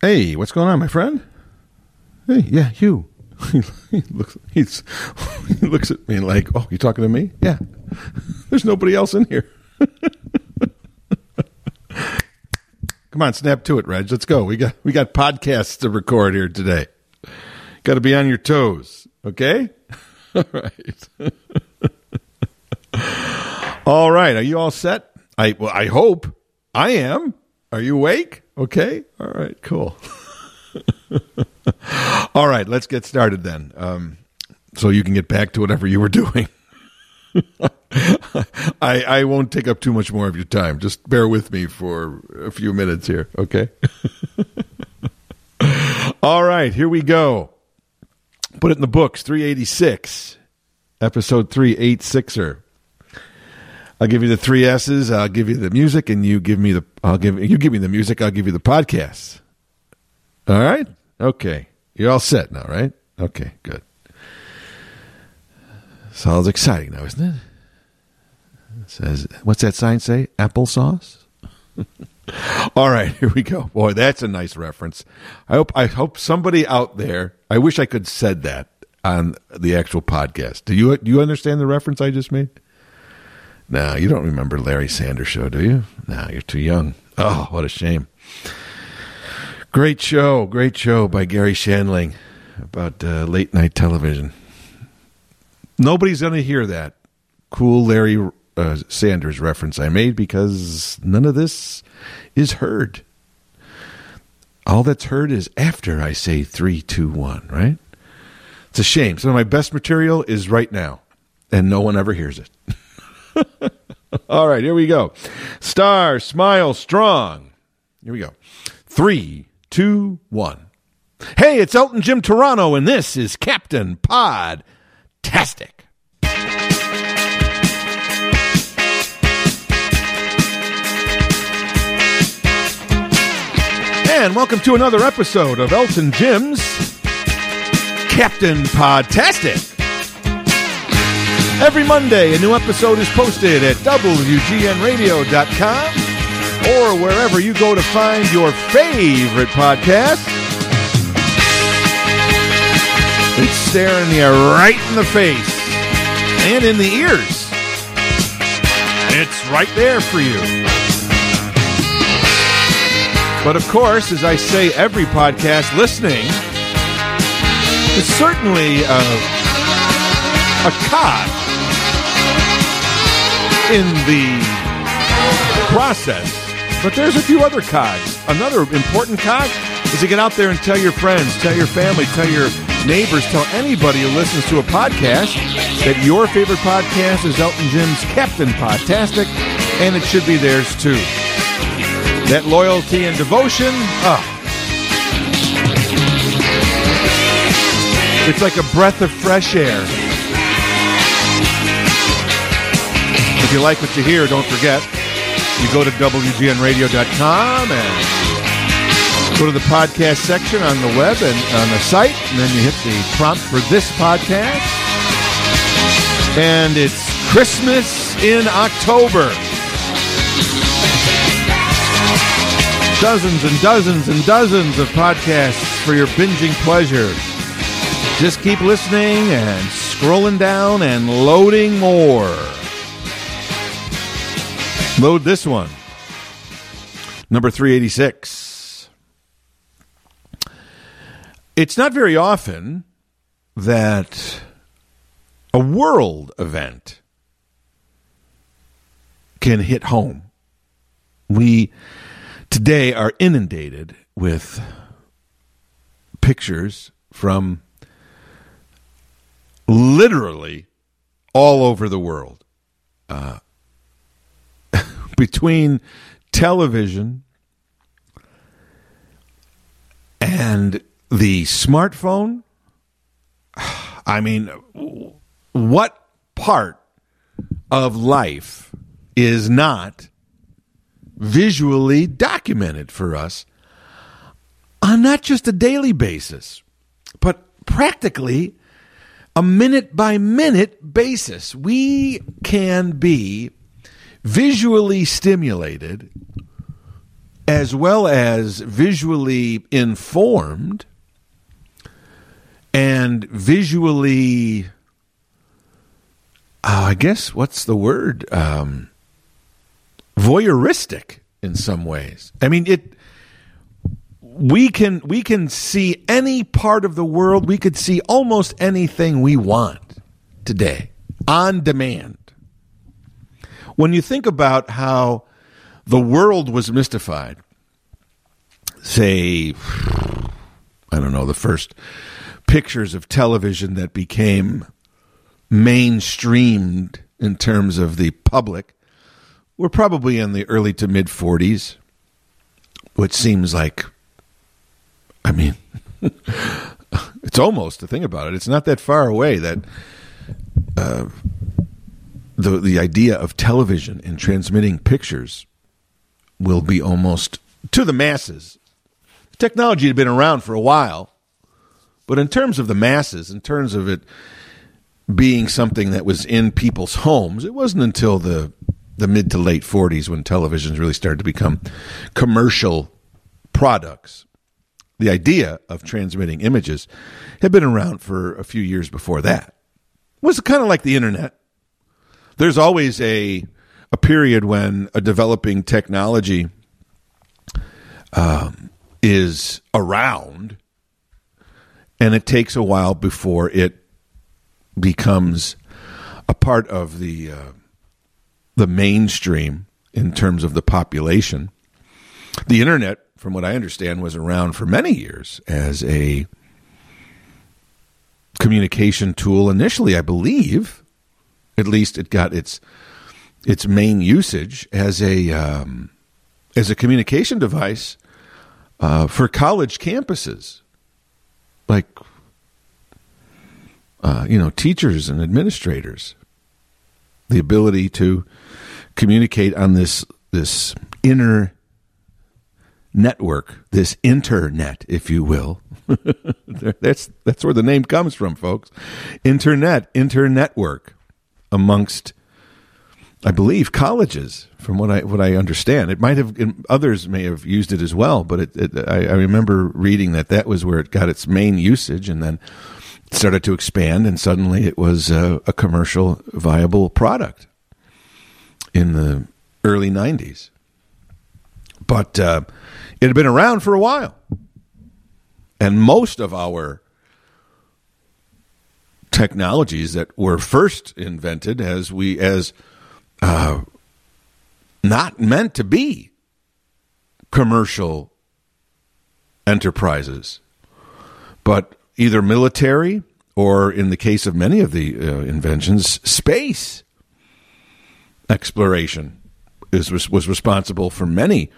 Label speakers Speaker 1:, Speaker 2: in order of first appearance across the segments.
Speaker 1: Hey, what's going on, my friend? Hey, yeah, you. he looks he's he looks at me like, "Oh, you talking to me?" Yeah. There's nobody else in here. Come on, snap to it, Reg. Let's go. We got we got podcasts to record here today. Got to be on your toes, okay? All right. all right. Are you all set? I well, I hope I am. Are you awake? Okay. All right. Cool. All right, let's get started then. Um, so you can get back to whatever you were doing. I I won't take up too much more of your time. Just bear with me for a few minutes here, okay? All right, here we go. Put it in the books, 386, episode 386er. I'll give you the three S's. I'll give you the music, and you give me the. I'll give you give me the music. I'll give you the podcast. All right. Okay. You're all set now, right? Okay. Good. Sounds exciting now, isn't it? it says, what's that sign say? Applesauce. all right. Here we go. Boy, that's a nice reference. I hope. I hope somebody out there. I wish I could said that on the actual podcast. Do you do you understand the reference I just made? No, you don't remember Larry Sanders Show, do you? No, you're too young. Oh, what a shame. Great show, great show by Garry Shandling about uh, late night television. Nobody's going to hear that cool Larry uh, Sanders reference I made because none of this is heard. All that's heard is after I say three, two, one, right? It's a shame. Some of my best material is right now, and no one ever hears it. All right, here we go. Star, smile, strong. Here we go. Three, two, one. Hey, it's Elton Jim Turano, and this is Captain Pod Tastic. And welcome to another episode of Elton Jim's Captain Podtastic. Every Monday, a new episode is posted at WGNRadio.com or wherever you go to find your favorite podcast. It's staring you right in the face and in the ears. It's right there for you. But of course, as I say, every podcast listening is certainly uh, a, a cog in the process. But there's a few other cogs. Another important cog is to get out there and tell your friends, tell your family, tell your neighbors, tell anybody who listens to a podcast that your favorite podcast is Elton Jim's Captain Podtastic, and it should be theirs too. That loyalty and devotion, ah. It's like a breath of fresh air. If you like what you hear, don't forget, you go to WGNradio.com and go to the podcast section on the web and on the site, and then you hit the prompt for this podcast. And it's Christmas in October. Dozens and dozens and dozens of podcasts for your binging pleasure. Just keep listening and scrolling down and loading more. Load this one. Number 386. It's not very often that a world event can hit home. We today are inundated with pictures from literally all over the world. Uh, between television and the smartphone, I mean, what part of life is not visually documented for us on not just a daily basis, but practically a minute by minute basis? We can be visually stimulated as well as visually informed and visually uh, I guess what's the word? Um, voyeuristic in some ways. I mean, it. We can we can see any part of the world. We could see almost anything we want today on demand. When you think about how the world was mystified, say, I don't know, the first pictures of television that became mainstreamed in terms of the public were probably in the early to mid 40s, which seems like, I mean, it's almost the thing about it. It's not that far away that uh, the the idea of television and transmitting pictures will be almost to the masses. Technology had been around for a while, but in terms of the masses, in terms of it being something that was in people's homes. It wasn't until the the mid to late 40s when televisions really started to become commercial products. The idea of transmitting images had been around for a few years before that. It was kind of like the internet. There's always a a period when a developing technology um, is around, and it takes a while before it becomes a part of the uh, the mainstream in terms of the population. The internet, from what I understand, was around for many years as a communication tool. Initially, I believe, at least it got its its main usage as a um, as a communication device uh, for college campuses, like uh, you know, teachers and administrators, the ability to communicate on this this inner network, this internet, if you will. that's that's where the name comes from, folks. Internet, internetwork amongst I believe colleges, from what I what I understand, it might have others may have used it as well, but it, it, I, I remember reading that that was where it got its main usage, and then started to expand, and suddenly it was a, a commercial viable product in the early 90s. But uh, it had been around for a while. And most of our technologies that were first invented as we as uh, not meant to be commercial enterprises, but either military or, in the case of many of the uh, inventions, space exploration is was responsible for many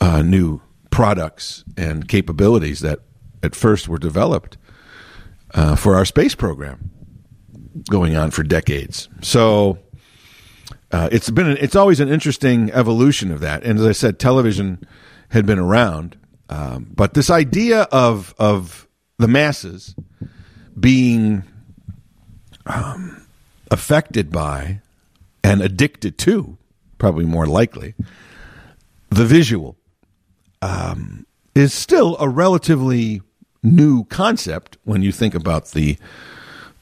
Speaker 1: uh, new products and capabilities that at first were developed uh, for our space program, going on for decades. So. Uh, it's been an, it's always an interesting evolution of that, and as I said, television had been around, um, but this idea of of the masses being um, affected by and addicted to, probably more likely, the visual um, is still a relatively new concept when you think about the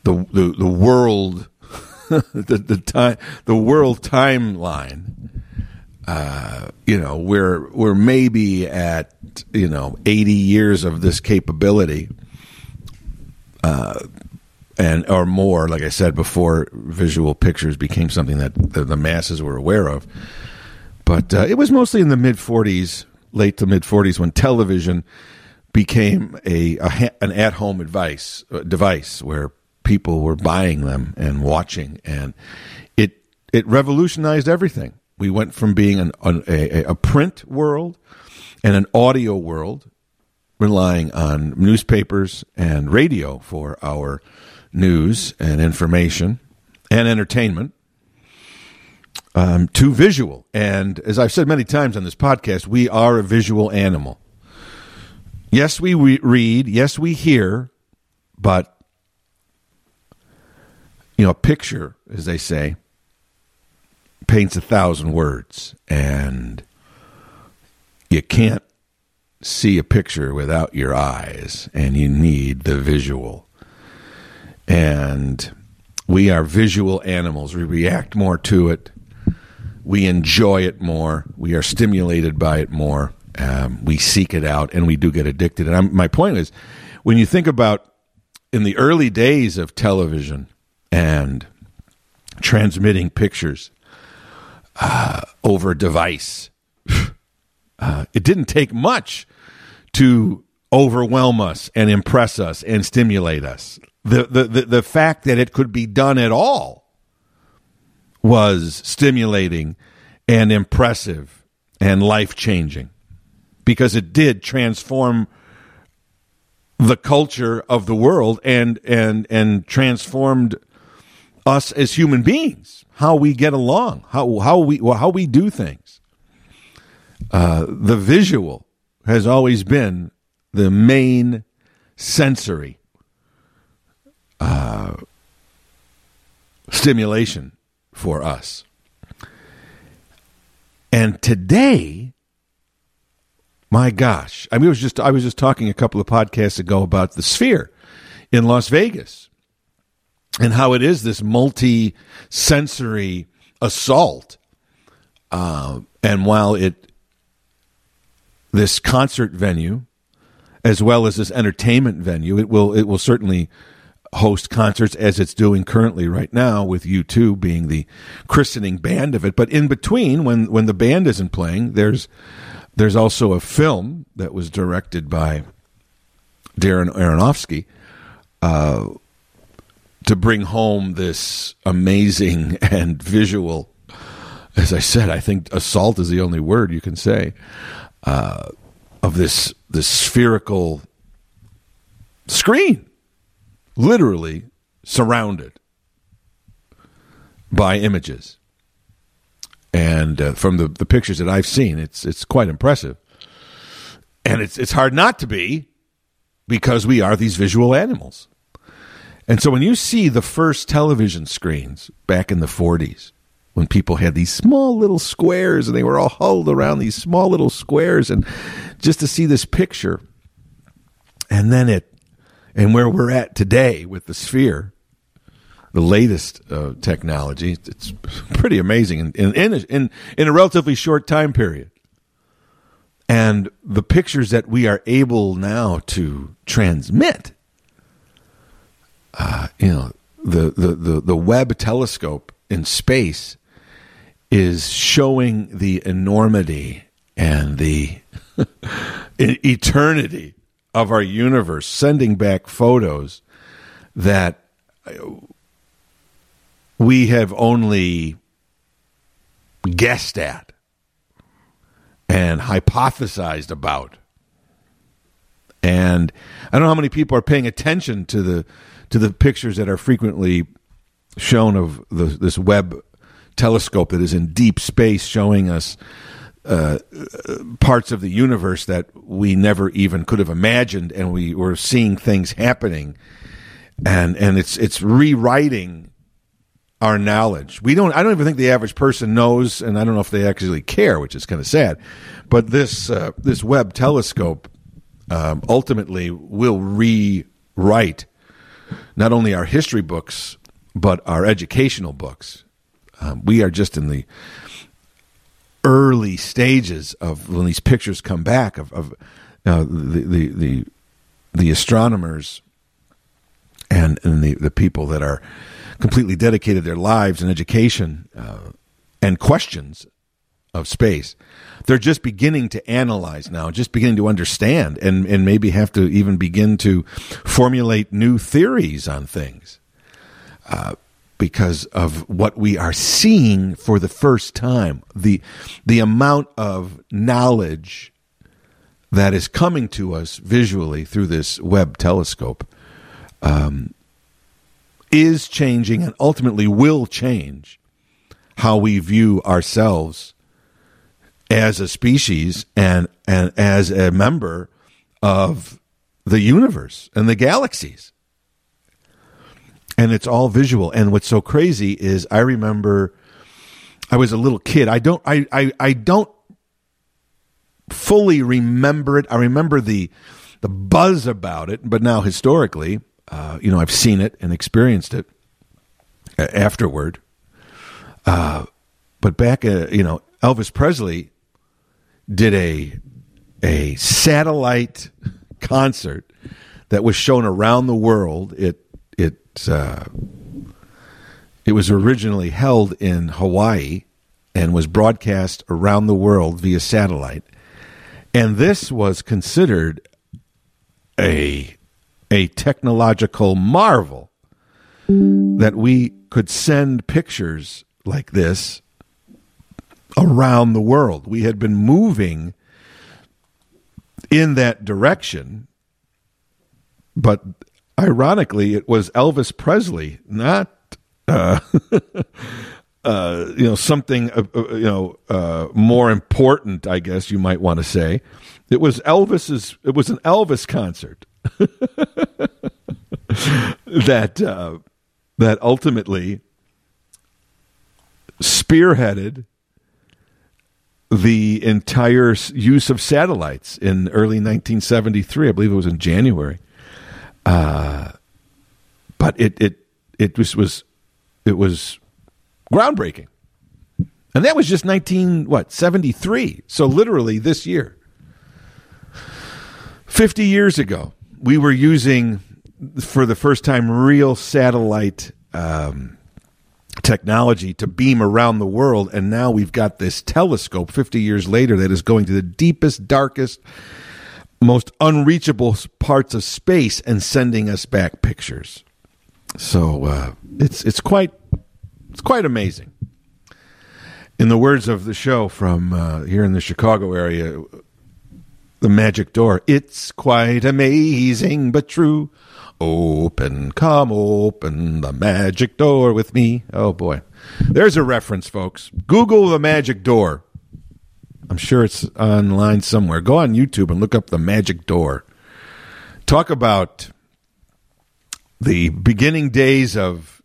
Speaker 1: the the, the world the the time the world timeline. Uh, you know, we're we're maybe at you know eighty years of this capability uh, and or more, like I said before, visual pictures became something that the, the masses were aware of. But uh, it was mostly in the mid '40s, late to mid '40s, when television became a, a an at home advice uh, device where people were buying them and watching, and it it revolutionized everything. We went from being an, an a, a print world and an audio world relying on newspapers and radio for our news and information and entertainment um, to visual. And as I've said many times on this podcast, we are a visual animal. Yes, we read. Yes, we hear. But, you know, a picture, as they say, paints a thousand words. And you can't see a picture without your eyes, and you need the visual. And we are visual animals. We react more to it. We enjoy it more. We are stimulated by it more. Um, we seek it out, and we do get addicted. And I'm, my point is, when you think about in the early days of television and transmitting pictures uh, over device, uh, it didn't take much to overwhelm us and impress us and stimulate us. The, the, the, the fact that it could be done at all was stimulating and impressive and life changing because it did transform the culture of the world and and and transformed us as human beings how we get along how how we how we do things uh, the visual has always been the main sensory uh, stimulation for us. And today, my gosh, I mean, it was just I was just talking a couple of podcasts ago about the Sphere in Las Vegas and how it is this multi-sensory assault. Uh, and while it this concert venue as well as this entertainment venue. It will it will certainly host concerts as it's doing currently right now with U2 being the christening band of it. But in between, when when the band isn't playing, there's there's also a film that was directed by Darren Aronofsky uh, to bring home this amazing and visual. As I said, I think assault is the only word you can say uh, of this this spherical screen, literally surrounded by images. And uh, from the, the pictures that I've seen, it's it's quite impressive. And it's it's hard not to be because we are these visual animals. And so when you see the first television screens back in the 40s, when people had these small little squares and they were all huddled around these small little squares and just to see this picture and then it and where we're at today with the sphere the latest uh, technology. It's pretty amazing in in, in, in a relatively short time period. And the pictures that we are able now to transmit uh, you know the, the, the, the Webb telescope in space is showing the enormity and the eternity of our universe, sending back photos that we have only guessed at and hypothesized about. And I don't know how many people are paying attention to the to the pictures that are frequently shown of the, this Webb telescope that is in deep space showing us uh, parts of the universe that we never even could have imagined, and we were seeing things happening, and and it's it's rewriting our knowledge. We don't. I don't even think the average person knows, and I don't know if they actually care, which is kind of sad. But this uh, this Webb telescope um, ultimately will rewrite not only our history books but our educational books um, we are just in the early stages of when these pictures come back of, of uh, the, the, the the astronomers and and the the people that are completely dedicated their lives and education uh, and questions of space. They're just beginning to analyze now, just beginning to understand, and and maybe have to even begin to formulate new theories on things. Uh, because of what we are seeing for the first time. The, the amount of knowledge that is coming to us visually through this Webb telescope um, is changing and ultimately will change how we view ourselves as a species and, and as a member of the universe and the galaxies and it's all visual. And what's so crazy is I remember I was a little kid. I don't I I, I don't fully remember it. I remember the the buzz about it, but now historically, uh, you know, I've seen it and experienced it afterward. Uh, but back, uh, you know, Elvis Presley did a a satellite concert that was shown around the world. It it uh, it was originally held in Hawaii and was broadcast around the world via satellite. And this was considered a a technological marvel that we could send pictures like this around the world. We had been moving in that direction, but ironically, it was Elvis Presley, not uh, uh, you know something uh, uh, you know uh, more important, I guess you might want to say. It was Elvis's. It was an Elvis concert that uh, that ultimately spearheaded the entire use of satellites in early 1973. I believe it was in January. Uh, but it it it was was it was groundbreaking, and that was just 19 what 73. So literally this year, 50 years ago, we were using for the first time real satellite. Um, technology to beam around the world. And now we've got this telescope 50 years later that is going to the deepest, darkest, most unreachable parts of space and sending us back pictures. So uh, it's it's quite it's quite amazing. In the words of the show from uh, here in the Chicago area, the magic door. It's quite amazing, but true. Open, come open the magic door with me. Oh boy. There's a reference, folks. Google the magic door. I'm sure it's online somewhere. Go on YouTube and look up the magic door. Talk about the beginning days of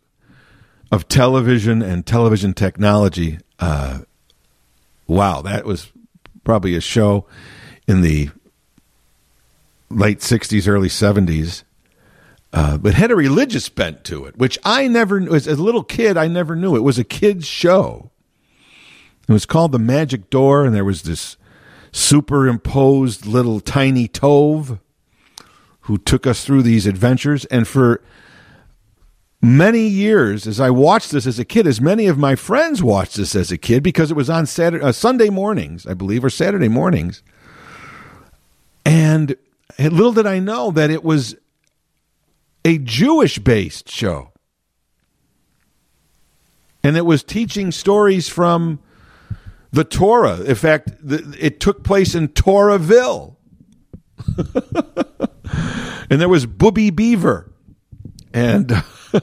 Speaker 1: of television and television technology. Uh, wow, that was probably a show in the late 60s, early 70s uh, but had a religious bent to it, which I never, as a little kid, I never knew. It was a kid's show. It was called The Magic Door, and there was this superimposed little tiny Tove who took us through these adventures. And for many years, as I watched this as a kid, as many of my friends watched this as a kid, because it was on Saturday, uh, Sunday mornings, I believe, or Saturday mornings. And little did I know that it was a Jewish based show. And it was teaching stories from the Torah. In fact, it took place in Torahville. and there was Booby Beaver. And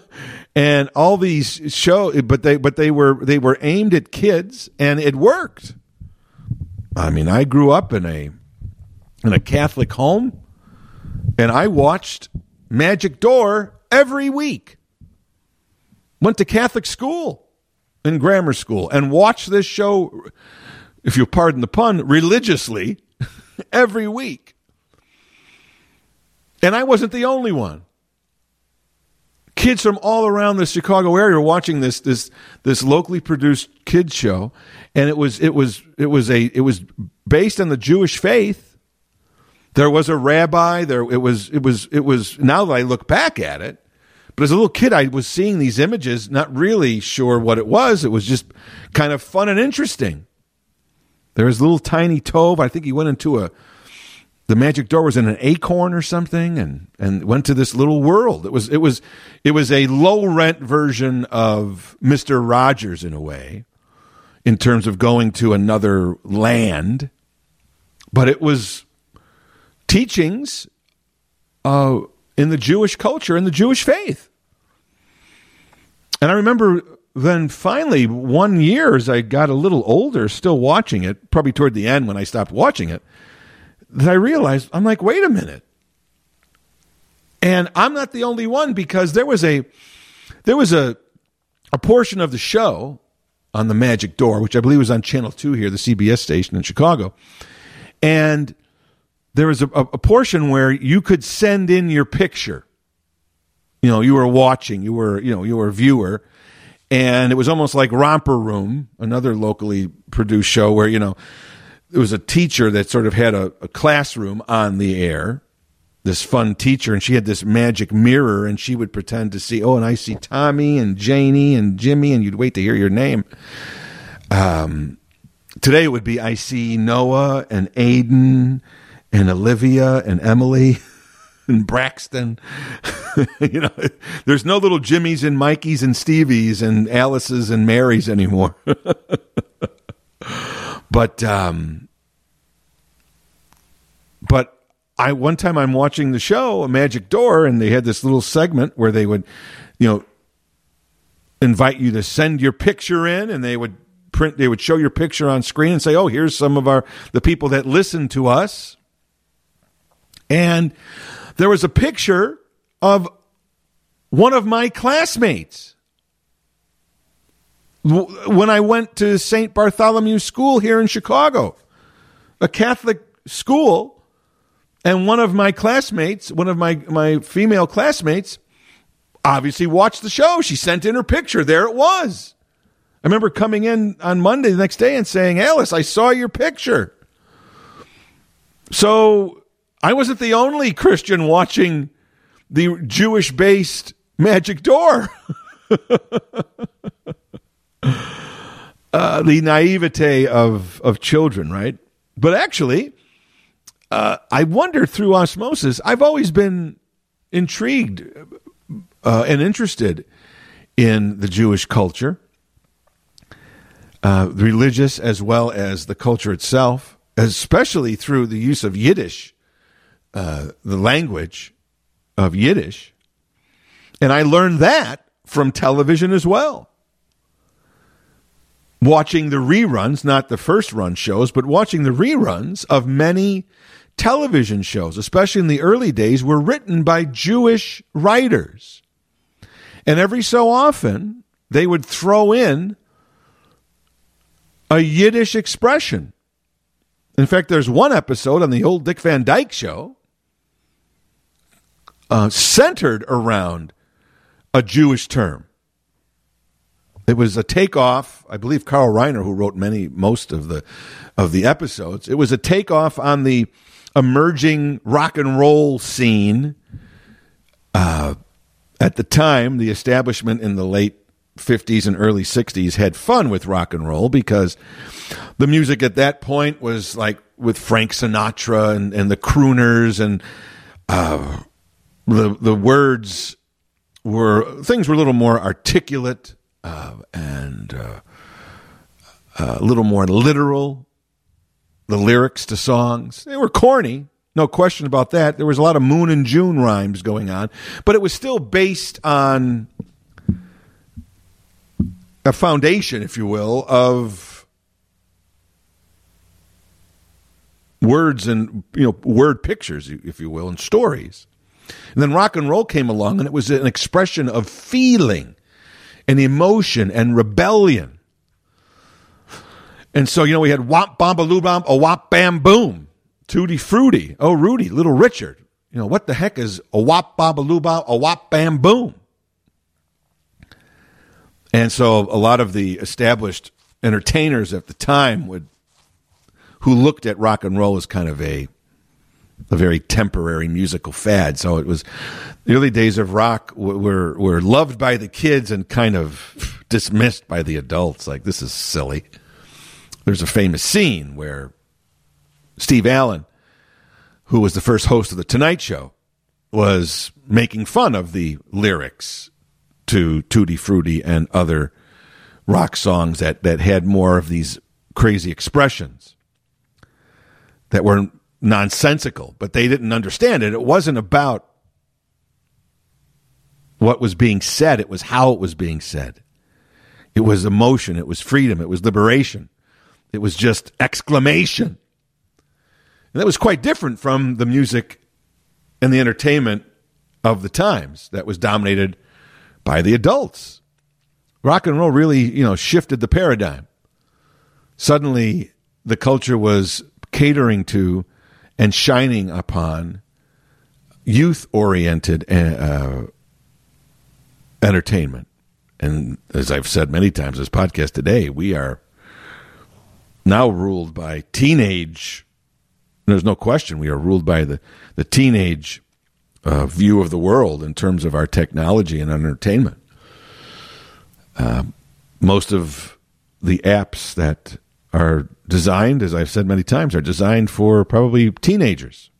Speaker 1: and all these show but they but they were they were aimed at kids and it worked. I mean, I grew up in a in a Catholic home and I watched Magic Door every week. Went to Catholic school and grammar school and watched this show, if you'll pardon the pun, religiously every week. And I wasn't the only one. Kids from all around the Chicago area were watching this this this locally produced kids show, and it was it was it was a it was based on the Jewish faith there was a rabbi. There it was. It was. It was. Now that I look back at it, but as a little kid, I was seeing these images, not really sure what it was. It was just kind of fun and interesting. There was a little tiny Tove. I think he went into a. The magic door was in an acorn or something, and and went to this little world. It was it was it was a low rent version of Mister Rogers in a way, in terms of going to another land, but it was teachings uh, in the Jewish culture and the Jewish faith. And I remember then finally, one year as I got a little older, still watching it, probably toward the end when I stopped watching it, that I realized I'm like, wait a minute. And I'm not the only one because there was a there was a a portion of the show on the Magic Door, which I believe was on Channel Two here, the CBS station in Chicago, And there was a, a portion where you could send in your picture. You know, you were watching, you were, you know, you were a viewer, and it was almost like Romper Room, another locally produced show where, you know, it was a teacher that sort of had a, a classroom on the air, this fun teacher, and she had this magic mirror, and she would pretend to see, oh, and I see Tommy and Janie and Jimmy, and you'd wait to hear your name. Um, today it would be I see Noah and Aiden and Olivia and Emily and Braxton. you know, there's no little Jimmys and Mikeys and Stevies and Alice's and Marys anymore. but um, but I one time I'm watching the show A Magic Door and they had this little segment where they would, you know, invite you to send your picture in and they would print they would show your picture on screen and say, "Oh, here's some of our the people that listen to us." And there was a picture of one of my classmates when I went to St. Bartholomew School here in Chicago, a Catholic school, and one of my classmates, one of my, my female classmates, obviously watched the show. She sent in her picture. There it was. I remember coming in on Monday the next day and saying, Alice, I saw your picture. So I wasn't the only Christian watching the Jewish based Magic Door. uh, the naivete of, of children, right? But actually, uh, I wonder through osmosis, I've always been intrigued uh, and interested in the Jewish culture, uh, religious as well as the culture itself, especially through the use of Yiddish uh, the language of Yiddish. And I learned that from television as well. Watching the reruns, not the first run shows, but watching the reruns of many television shows, especially in the early days, were written by Jewish writers. And every so often, they would throw in a Yiddish expression. In fact, there's one episode on the old Dick Van Dyke show uh, centered around a Jewish term. It was a takeoff. I believe Carl Reiner, who wrote many, most of the of the episodes, it was a takeoff on the emerging rock and roll scene. Uh, at the time, the establishment in the late 50s and early 60s had fun with rock and roll because the music at that point was like with Frank Sinatra and, and the crooners and uh, the the words were things were a little more articulate uh, and uh, uh, a little more literal. The lyrics to songs they were corny, no question about that. There was a lot of Moon and June rhymes going on, but it was still based on a foundation, if you will, of words and you know word pictures, if you will, and stories. And then rock and roll came along, and it was an expression of feeling and emotion and rebellion. And so, you know, we had Wop Bombaloo Bomb, a Wop Bam Boom, Tutti Frutti, Oh Rudy, Little Richard. You know, what the heck is a Wop Bombaloo Bomb, a Wop Bam Boom? And so a lot of the established entertainers at the time would, who looked at rock and roll as kind of a a very temporary musical fad. So it was the early days of rock were were loved by the kids and kind of dismissed by the adults. Like this is silly. There's a famous scene where Steve Allen, who was the first host of the Tonight Show, was making fun of the lyrics to Tutti Frutti and other rock songs that that had more of these crazy expressions that were nonsensical, but they didn't understand it. It wasn't about what was being said, it was how it was being said. It was emotion, it was freedom, it was liberation, it was just exclamation. And that was quite different from the music and the entertainment of the times that was dominated by the adults. Rock and roll really, you know, shifted the paradigm. Suddenly the culture was catering to and shining upon youth oriented uh, entertainment. And as I've said many times this podcast today, we are now ruled by teenage. There's no question we are ruled by the, the teenage uh, view of the world in terms of our technology and entertainment. Uh, most of the apps that are designed, as I've said many times, are designed for probably teenagers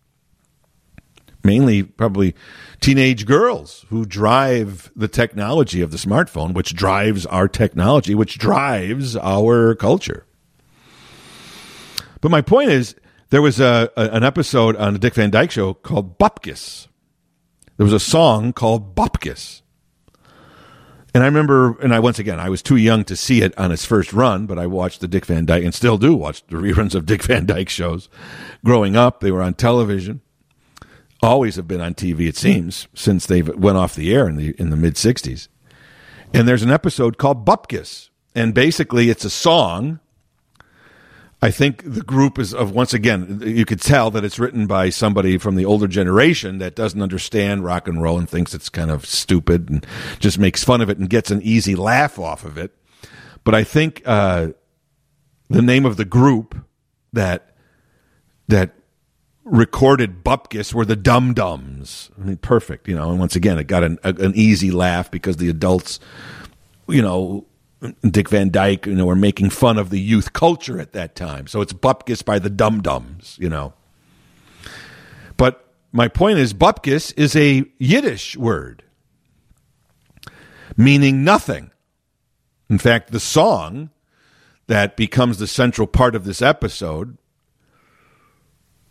Speaker 1: mainly probably teenage girls who drive the technology of the smartphone, which drives our technology, which drives our culture. But my point is, there was a, a, an episode on the Dick Van Dyke Show called Bupkis. There was a song called Bupkis. And I remember, and I once again, I was too young to see it on its first run, but I watched the Dick Van Dyke and still do watch the reruns of Dick Van Dyke shows. Growing up, they were on television always have been on TV. It seems since they went off the air in the in the mid '60s. And there's an episode called Bupkis, and basically it's a song. I think the group is of once again you could tell that it's written by somebody from the older generation that doesn't understand rock and roll and thinks it's kind of stupid and just makes fun of it and gets an easy laugh off of it. But I think uh, the name of the group that that recorded Bupkis were the Dum Dums. I mean, perfect, you know. And once again, it got an, a, an easy laugh because the adults, you know, Dick Van Dyke, you know, were making fun of the youth culture at that time. So it's Bupkis by the Dum Dums, you know. But my point is, Bupkis is a Yiddish word meaning nothing. In fact, the song that becomes the central part of this episode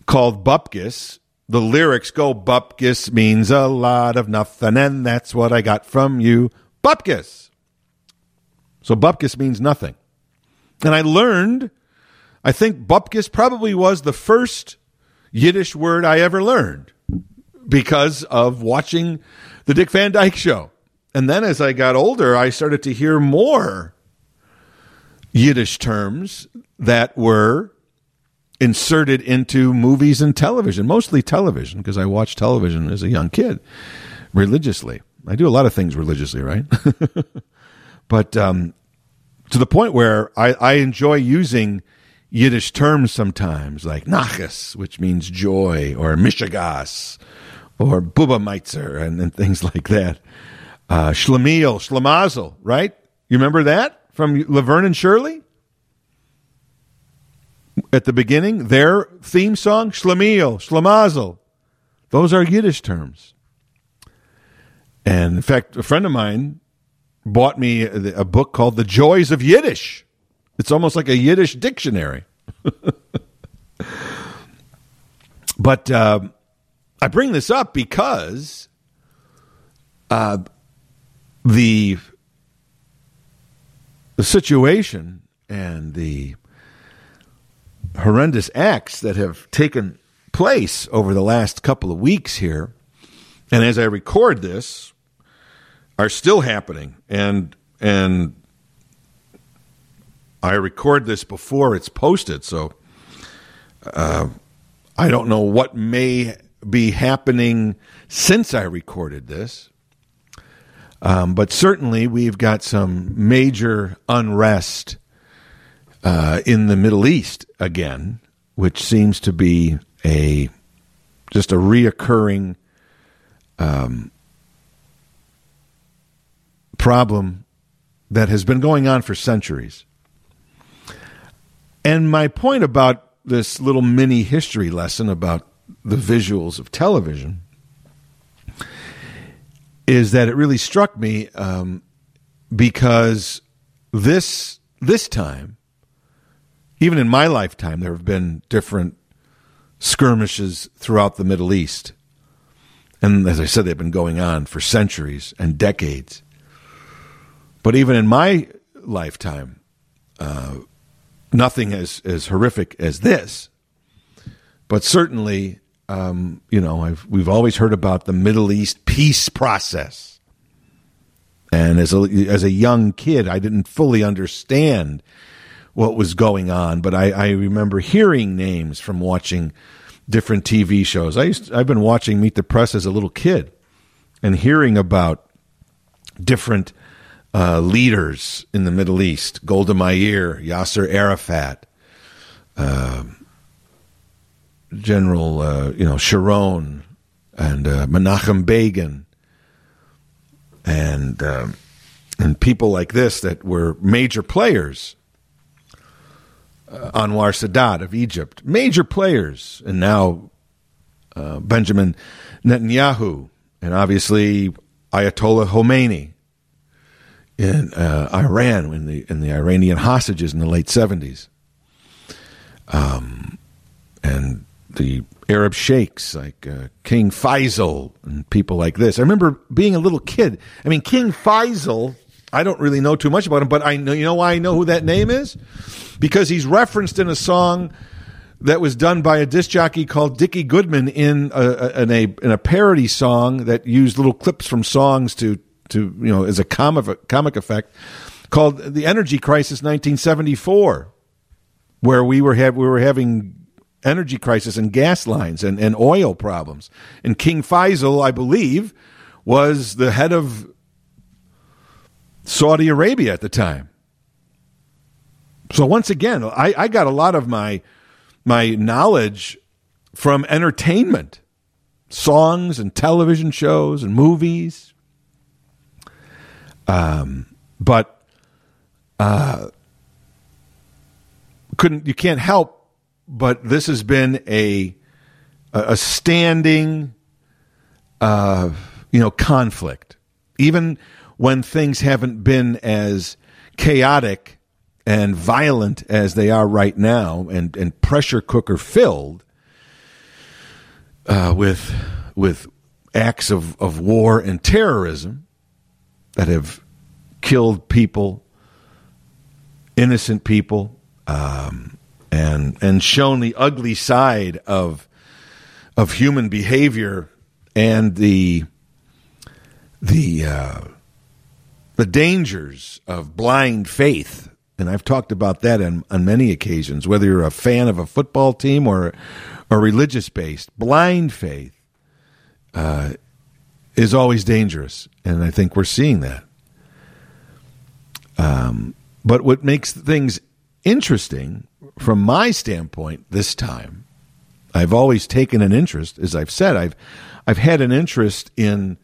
Speaker 1: called Bupkis. The lyrics go, Bupkis means a lot of nothing, and that's what I got from you. Bupkis. So Bupkis means nothing. And I learned, I think Bupkis probably was the first Yiddish word I ever learned because of watching the Dick Van Dyke show. And then as I got older, I started to hear more Yiddish terms that were inserted into movies and television, mostly television, because I watched television as a young kid religiously. I do a lot of things religiously, right? but um, to the point where I, I, enjoy using Yiddish terms sometimes, like nachas, which means joy, or mishagas, or bubameitzer, and, and things like that. Uh, Schlemiel, Schlemazel, right? You remember that from Laverne and Shirley? at the beginning, their theme song, Schlemiel, Schlemazel. Those are Yiddish terms. And in fact, a friend of mine bought me a, a book called The Joys of Yiddish. It's almost like a Yiddish dictionary. but uh, I bring this up because uh, the the situation and the horrendous acts that have taken place over the last couple of weeks here, and as I record this, are still happening. And and I record this before it's posted, so uh, I don't know what may be happening since I recorded this. Um, but certainly, we've got some major unrest uh, in the Middle East again, which seems to be a just a reoccurring um, problem that has been going on for centuries. And my point about this little mini history lesson about the visuals of television is that it really struck me um, because this this time even in my lifetime, there have been different skirmishes throughout the Middle East. And as I said, they've been going on for centuries and decades. But even in my lifetime, uh, nothing as, as horrific as this. But certainly, um, you know, I've, we've always heard about the Middle East peace process. And as a, as a young kid, I didn't fully understand what was going on, but I, I remember hearing names from watching different TV shows. I used to, I've been watching Meet the Press as a little kid and hearing about different uh, leaders in the Middle East: Golda Meir, Yasser Arafat, uh, General uh, you know Sharon, and uh, Menachem Begin, and um, and people like this that were major players uh, Anwar Sadat of Egypt, major players, and now uh, Benjamin Netanyahu, and obviously Ayatollah Khomeini in uh, Iran in the in the Iranian hostages in the late seventies, um, and the Arab sheikhs like uh, King Faisal and people like this. I remember being a little kid. I mean, King Faisal. I don't really know too much about him, but I know you know why I know who that name is because he's referenced in a song that was done by a disc jockey called Dickie Goodman in a, in a in a parody song that used little clips from songs to to you know as a comic comic effect called the Energy Crisis 1974, where we were we were having energy crisis and gas lines and, and oil problems. And King Faisal, I believe, was the head of Saudi Arabia at the time. So once again, I, I got a lot of my my knowledge from entertainment, songs and television shows and movies. Um, but uh, couldn't you can't help but this has been a a standing uh, you know conflict. Even when things haven't been as chaotic and violent as they are right now, and, and pressure cooker filled uh, with with acts of, of war and terrorism that have killed people, innocent people, um, and and shown the ugly side of of human behavior and the the uh, the dangers of blind faith. And I've talked about that on, on many occasions, whether you're a fan of a football team or, or religious based, blind faith uh, is always dangerous. And I think we're seeing that. Um, but what makes things interesting from my standpoint this time, I've always taken an interest, as I've said, I've, I've had an interest in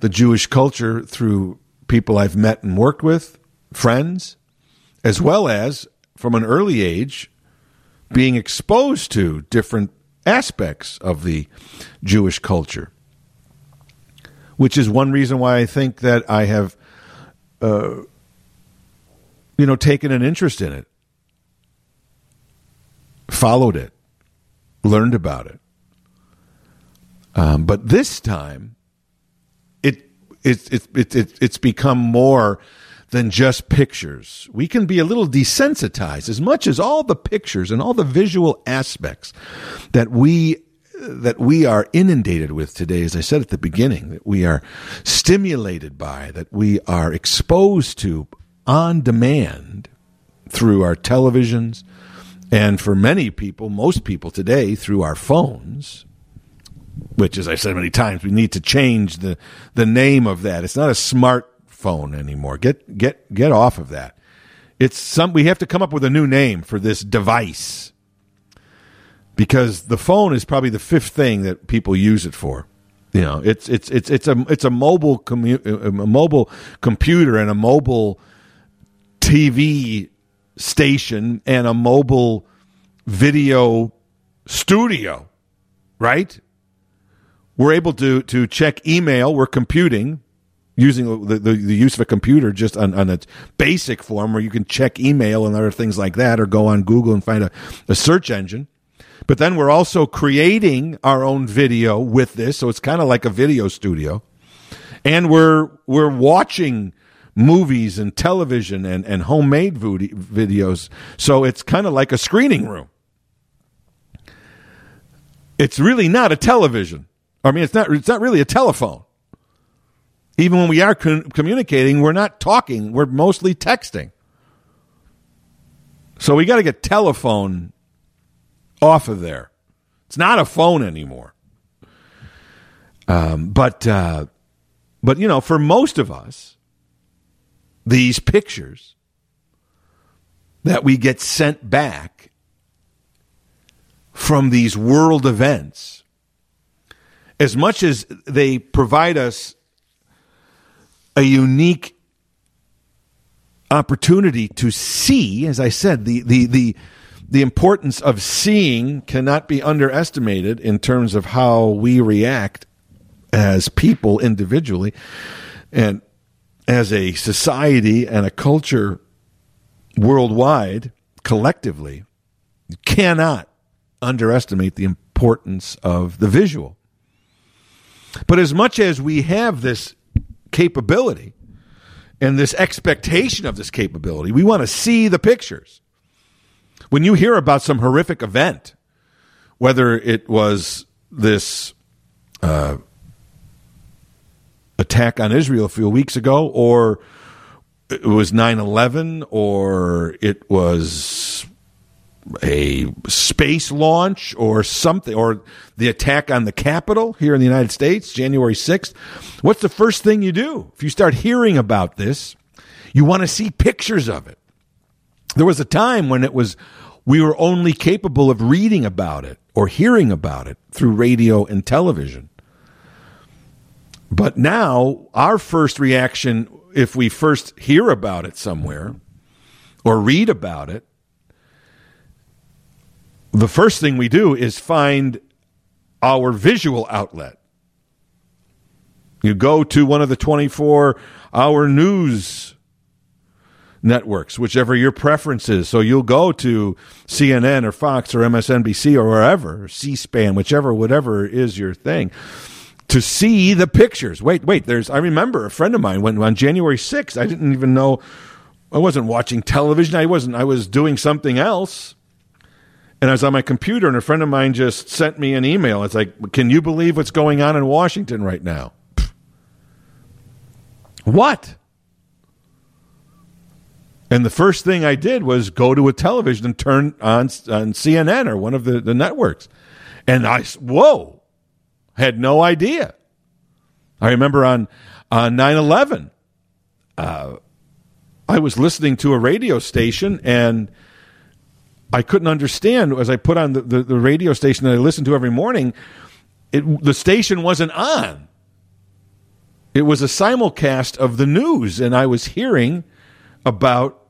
Speaker 1: the Jewish culture through people I've met and worked with, friends as well as from an early age being exposed to different aspects of the Jewish culture, which is one reason why I think that I have, uh, you know, taken an interest in it, followed it, learned about it. Um, but this time, it it, it, it, it it's become more than just pictures. We can be a little desensitized as much as all the pictures and all the visual aspects that we that we are inundated with today, as I said at the beginning, that we are stimulated by, that we are exposed to on demand through our televisions, and for many people, most people today, through our phones, which, as I've said many times, we need to change the, the name of that. It's not a smartphone anymore. Get get get off of that. It's some we have to come up with a new name for this device. Because the phone is probably the fifth thing that people use it for. You know, it's it's it's it's a it's a mobile commu- a mobile computer and a mobile TV station and a mobile video studio, right? We're able to to check email. We're computing using the, the, the, use of a computer just on, on its basic form where you can check email and other things like that or go on Google and find a, a search engine. But then we're also creating our own video with this, so it's kind of like a video studio. And we're we're watching movies and television and, and homemade videos. So it's kind of like a screening room. It's really not a television. I mean, it's not it's not really a telephone even when we are con- communicating, we're not talking, we're mostly texting. So we got to get telephone off of there. It's not a phone anymore. Um, but uh, but you know, for most of us, these pictures that we get sent back from these world events, as much as they provide us a unique opportunity to see, as I said, the the the the importance of seeing cannot be underestimated in terms of how we react as people individually and as a society and a culture worldwide collectively cannot underestimate the importance of the visual. But as much as we have this capability and this expectation of this capability we want to see the pictures when you hear about some horrific event whether it was this uh, attack on Israel a few weeks ago, or it was 9 11, or it was a space launch, or something, or the attack on the Capitol here in the United States, January 6th. What's the first thing you do? If you start hearing about this, you want to see pictures of it. There was a time when it was we were only capable of reading about it or hearing about it through radio and television. But now, our first reaction, if we first hear about it somewhere or read about it, the first thing we do is find our visual outlet. You go to one of the 24 hour news networks, whichever your preference is. So you'll go to CNN or Fox or MSNBC or wherever, C SPAN, whichever, whatever is your thing to see the pictures. Wait, wait, there's, I remember a friend of mine when on January 6th, I didn't even know, I wasn't watching television. I wasn't, I was doing something else. And I was on my computer, and a friend of mine just sent me an email. It's like, can you believe what's going on in Washington right now? What? And the first thing I did was go to a television and turn on, on CNN or one of the, the networks. And I, whoa, had no idea. I remember on on 9/11 uh, I was listening to a radio station and I couldn't understand as I put on the, the, the radio station that I listened to every morning. It, the station wasn't on. It was a simulcast of the news, and I was hearing about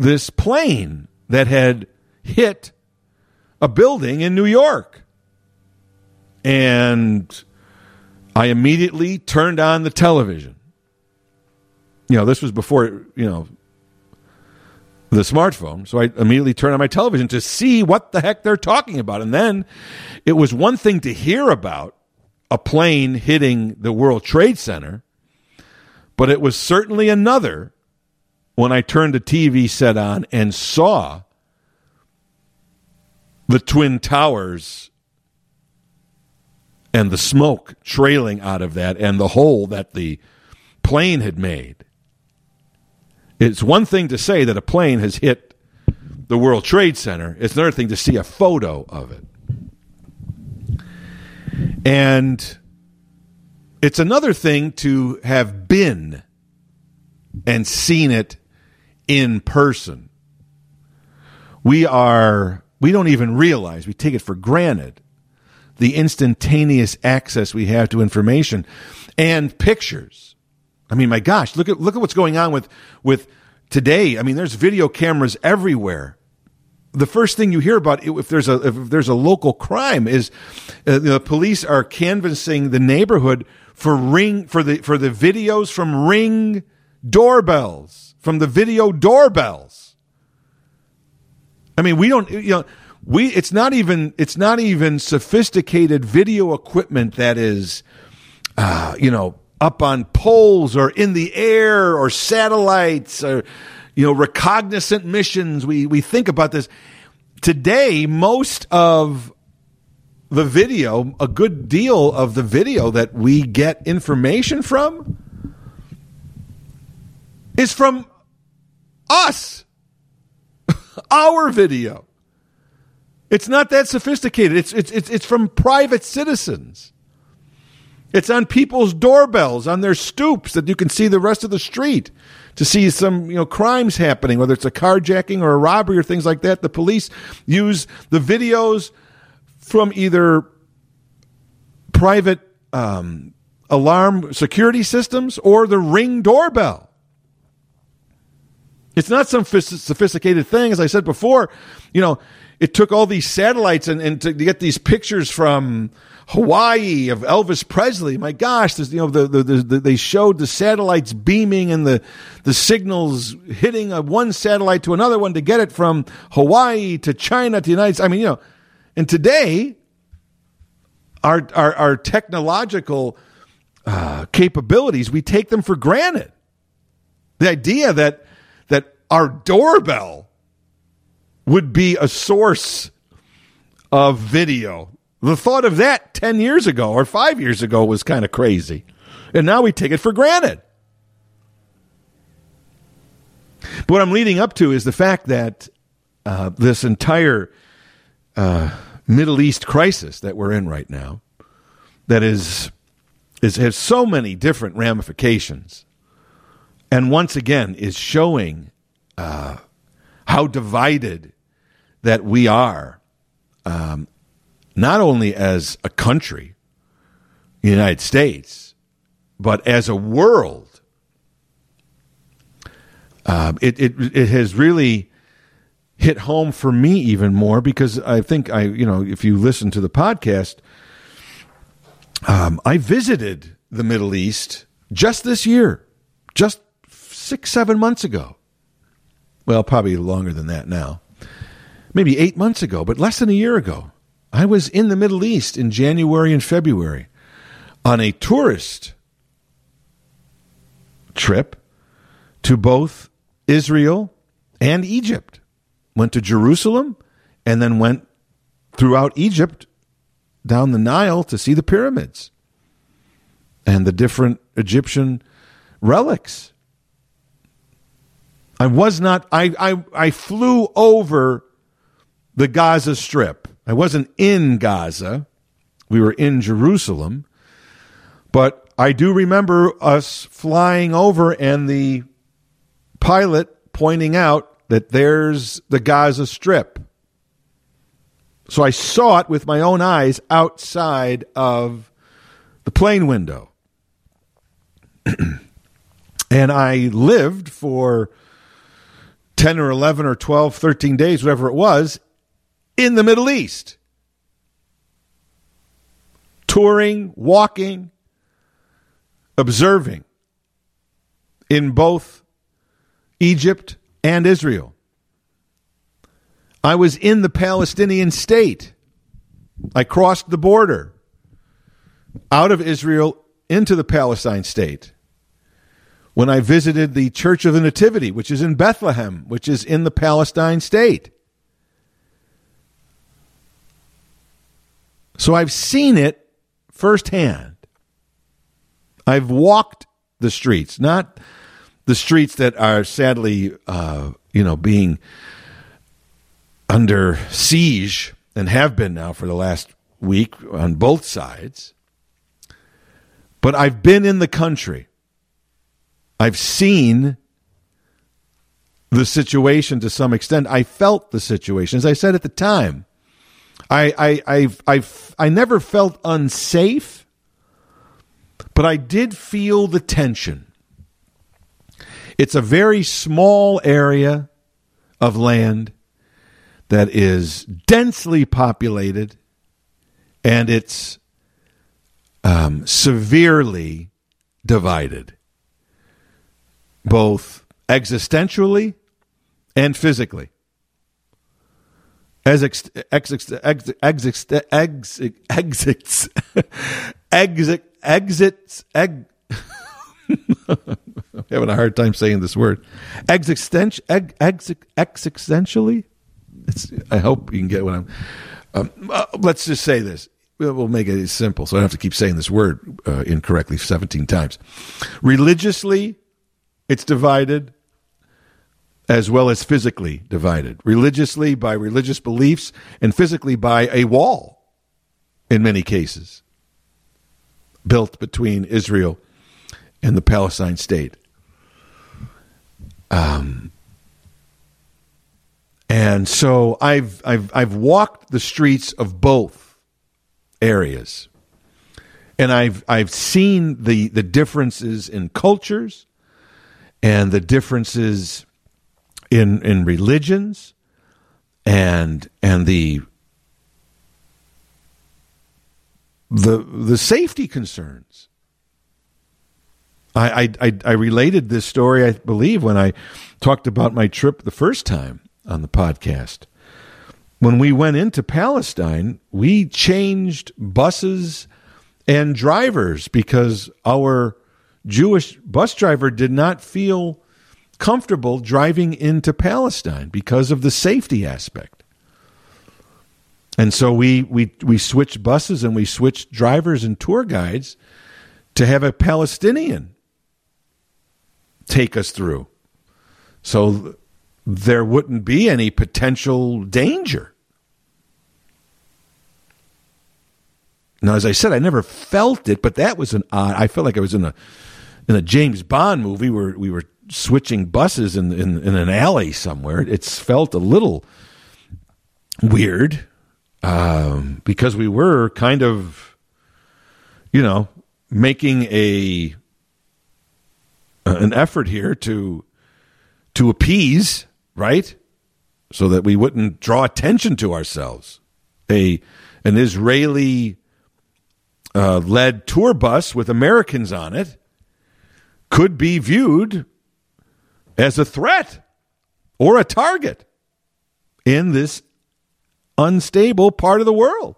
Speaker 1: this plane that had hit a building in New York. And I immediately turned on the television. You know, this was before, you know, the smartphone. So I immediately turned on my television to see what the heck they're talking about. And then it was one thing to hear about a plane hitting the World Trade Center, but it was certainly another when I turned the TV set on and saw the Twin Towers and the smoke trailing out of that and the hole that the plane had made. It's one thing to say that a plane has hit the World Trade Center, it's another thing to see a photo of it. And it's another thing to have been and seen it in person. We are, we don't even realize, we take it for granted the instantaneous access we have to information and pictures. I mean, my gosh, look at look at what's going on with with today. I mean, there's video cameras everywhere. The first thing you hear about if there's a if there's a local crime is uh, the police are canvassing the neighborhood for ring for the for the videos from ring doorbells from the video doorbells. I mean, we don't you know we it's not even it's not even sophisticated video equipment that is uh, you know up on poles or in the air or satellites or you know recognizant missions we we think about this today most of the video a good deal of the video that we get information from is from us our video. It's not that sophisticated. It's, it's, it's, it's from private citizens. It's on people's doorbells, on their stoops that you can see the rest of the street to see some, you know, crimes happening, whether it's a carjacking or a robbery or things like that. The police use the videos from either private um, alarm security systems or the ring doorbell. It's not some sophisticated thing. As I said before, you know, it took all these satellites and, and to get these pictures from Hawaii of Elvis Presley. My gosh, you know, the, the, the, they showed the satellites beaming and the, the signals hitting a, one satellite to another one to get it from Hawaii to China to the United States. I mean, you know, and today, our, our, our technological uh, capabilities, we take them for granted. The idea that, that our doorbell would be a source of video. The thought of that 10 years ago or five years ago was kind of crazy. And now we take it for granted. But what I'm leading up to is the fact that uh, this entire uh, Middle East crisis that we're in right now, that is, is has so many different ramifications, and once again is showing uh, how divided that we are, um, not only as a country, the United States, but as a world. Um, it, it it has really hit home for me even more because I think I you know if you listen to the podcast, um, I visited the Middle East just this year, just six seven months ago. Well, probably longer than that now maybe eight months ago, but less than a year ago. I was in the Middle East in January and February on a tourist trip to both Israel and Egypt. Went to Jerusalem and then went throughout Egypt down the Nile to see the pyramids and the different Egyptian relics. I was not I I, I flew over the Gaza Strip. I wasn't in Gaza. We were in Jerusalem. But I do remember us flying over and the pilot pointing out that there's the Gaza Strip. So I saw it with my own eyes outside of the plane window. and I lived for 10 or 11 or 12, 13 days, whatever it was, in the Middle East. Touring, walking, observing in both Egypt and Israel. I was in the Palestinian state. I crossed the border out of Israel into the Palestine state. When I visited the Church of the Nativity, which is in Bethlehem, which is in the Palestine state. So I've seen it firsthand. I've walked the streets, not the streets that are sadly, uh, you know, being under siege and have been now for the last week on both sides. But I've been in the country. I've seen the situation to some extent. I felt the situation. As I said at the time, I I I've, I've I never felt unsafe, but I did feel the tension. It's a very small area of land that is densely populated, and it's um, severely divided, both existentially and physically. As ex, ex, ex, ex, ex, ex, exits. Exit exits I'm having a hard time saying this word. Existent ex, ex, existentially? I hope you can get what I'm um, uh, let's just say this. We'll make it simple so I don't have to keep saying this word uh, incorrectly 17 times. Religiously it's divided as well as physically divided, religiously by religious beliefs, and physically by a wall in many cases built between Israel and the Palestine state. Um, and so I've I've I've walked the streets of both areas. And I've I've seen the the differences in cultures and the differences in in religions and and the the the safety concerns. I, I I related this story, I believe, when I talked about my trip the first time on the podcast. When we went into Palestine, we changed buses and drivers because our Jewish bus driver did not feel comfortable driving into Palestine because of the safety aspect. And so we, we, we switched buses and we switched drivers and tour guides to have a Palestinian take us through. So there wouldn't be any potential danger. Now, as I said, I never felt it, but that was an odd. I felt like I was in a in a James Bond movie where we were switching buses in in, in an alley somewhere. It's felt a little weird um, because we were kind of, you know, making a an effort here to to appease, right? So that we wouldn't draw attention to ourselves. A an Israeli uh, led tour bus with Americans on it could be viewed as a threat or a target in this unstable part of the world.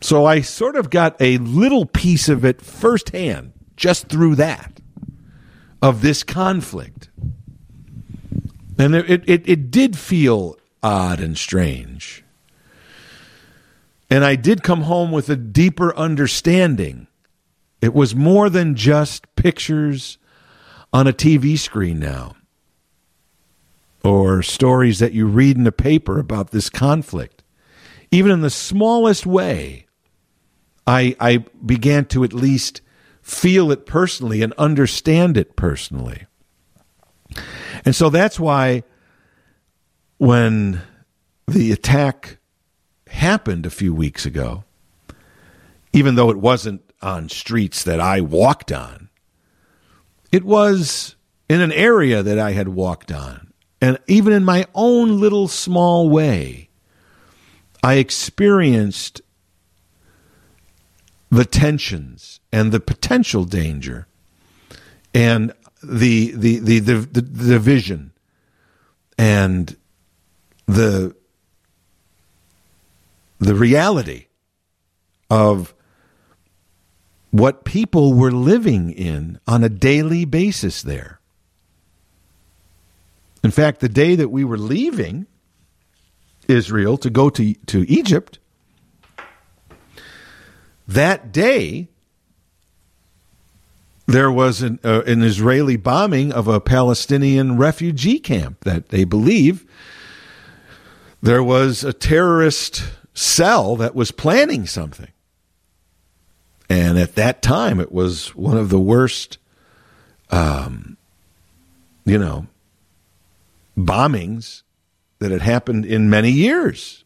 Speaker 1: So I sort of got a little piece of it firsthand just through that of this conflict. And it, it, it did feel odd and strange. And I did come home with a deeper understanding. It was more than just pictures on a TV screen now or stories that you read in a paper about this conflict. Even in the smallest way, I, I began to at least feel it personally and understand it personally. And so that's why when the attack happened a few weeks ago, even though it wasn't on streets that I walked on, it was in an area that I had walked on. And even in my own little small way, I experienced the tensions and the potential danger and the the the the, the, the division and the the reality of what people were living in on a daily basis there. In fact, the day that we were leaving Israel to go to, to Egypt, that day there was an, uh, an Israeli bombing of a Palestinian refugee camp that they believe there was a terrorist cell that was planning something. And at that time, it was one of the worst, um, you know, bombings that had happened in many years.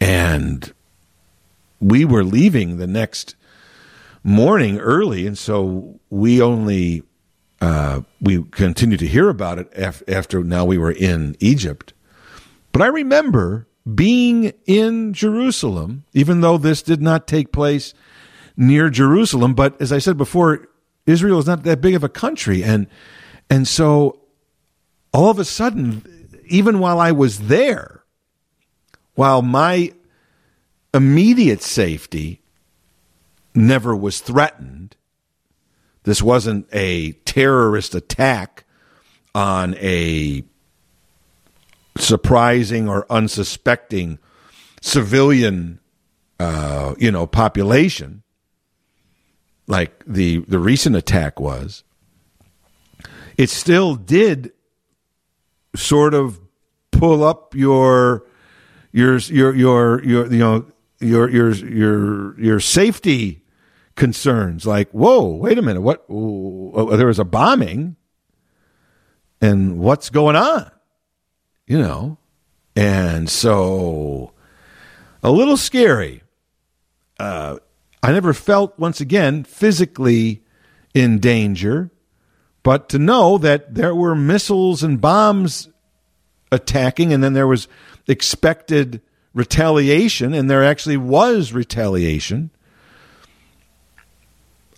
Speaker 1: And we were leaving the next morning early, and so we only uh, we continued to hear about it af- after now we were in Egypt. But I remember being in Jerusalem, even though this did not take place near Jerusalem. But as I said before, Israel is not that big of a country, and and so all of a sudden, even while I was there, while my immediate safety never was threatened, this wasn't a terrorist attack on a surprising or unsuspecting civilian, uh, you know, population like the the recent attack was it still did sort of pull up your your your your your you know your your your your safety concerns. Like whoa wait a minute what oh, there was a bombing and what's going on? You know? And so a little scary. Uh, i never felt once again physically in danger but to know that there were missiles and bombs attacking and then there was expected retaliation and there actually was retaliation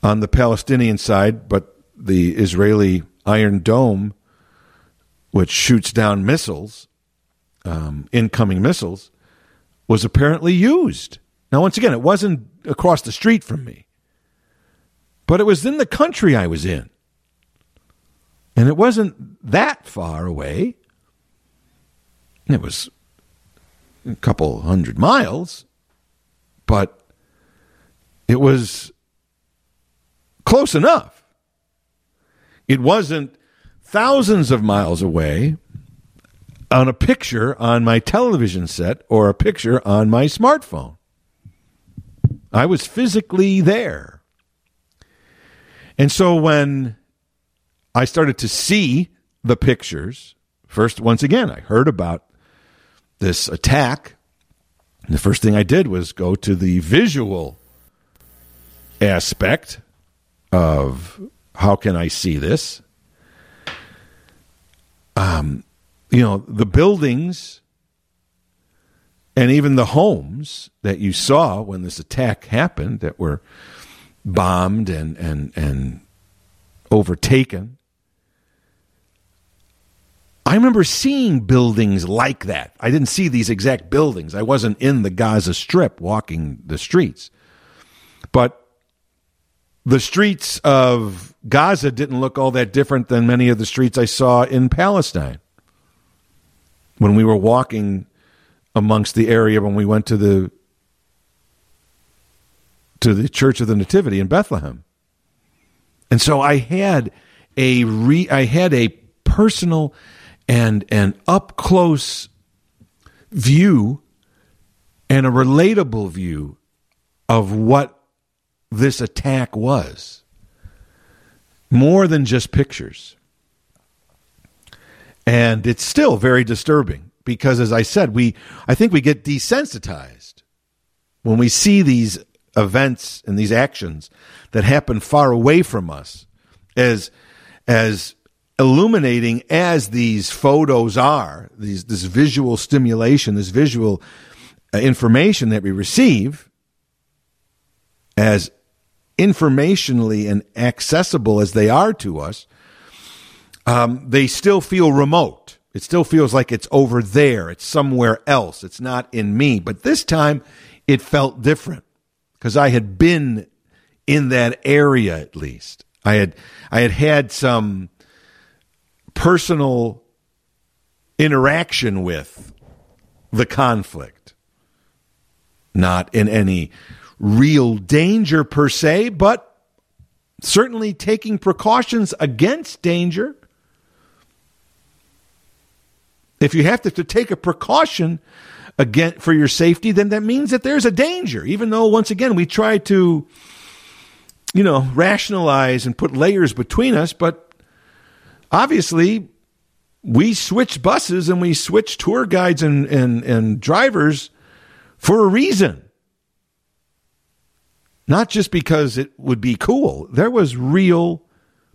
Speaker 1: on the Palestinian side, but the Israeli Iron Dome, which shoots down missiles, um, incoming missiles, was apparently used. Now, once again, it wasn't across the street from me, but it was in the country I was in. And it wasn't that far away. It was a couple hundred miles, but it was close enough. It wasn't thousands of miles away on a picture on my television set or a picture on my smartphone. I was physically there. And so when I started to see the pictures, first, once again, I heard about this attack. And the first thing I did was go to the visual aspect of how can I see this? Um, you know, the buildings and even the homes that you saw when this attack happened that were bombed and, and, and overtaken. I remember seeing buildings like that. I didn't see these exact buildings. I wasn't in the Gaza Strip walking the streets. But the streets of Gaza didn't look all that different than many of the streets I saw in Palestine. When we were walking amongst the area when we went to the to the Church of the Nativity in Bethlehem. And so I had a re, I had a personal and an up close view and a relatable view of what this attack was more than just pictures. And it's still very disturbing because as I said, we I think we get desensitized when we see these events and these actions that happen far away from us as as illuminating as these photos are, these this visual stimulation, this visual uh, information that we receive as informationally and accessible as they are to us, um, they still feel remote. It still feels like it's over there. It's somewhere else. It's not in me. But this time it felt different because I had been in that area at least. I had, I had had some personal interaction with the conflict, not in any real danger per se, but certainly taking precautions against danger. If you have to, to take a precaution again for your safety, then that means that there's a danger. Even though, once again, we try to, you know, rationalize and put layers between us, but obviously we switch buses and we switch tour guides and, and, and drivers for a reason. Not just because it would be cool. There was real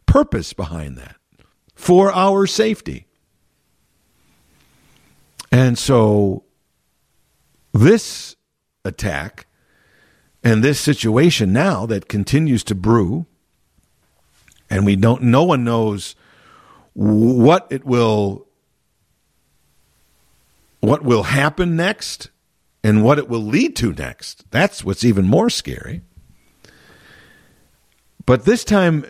Speaker 1: purpose behind that for our safety. And so this attack and this situation now that continues to brew and we don't no one knows what it will what will happen next and what it will lead to next. That's what's even more scary. But this time,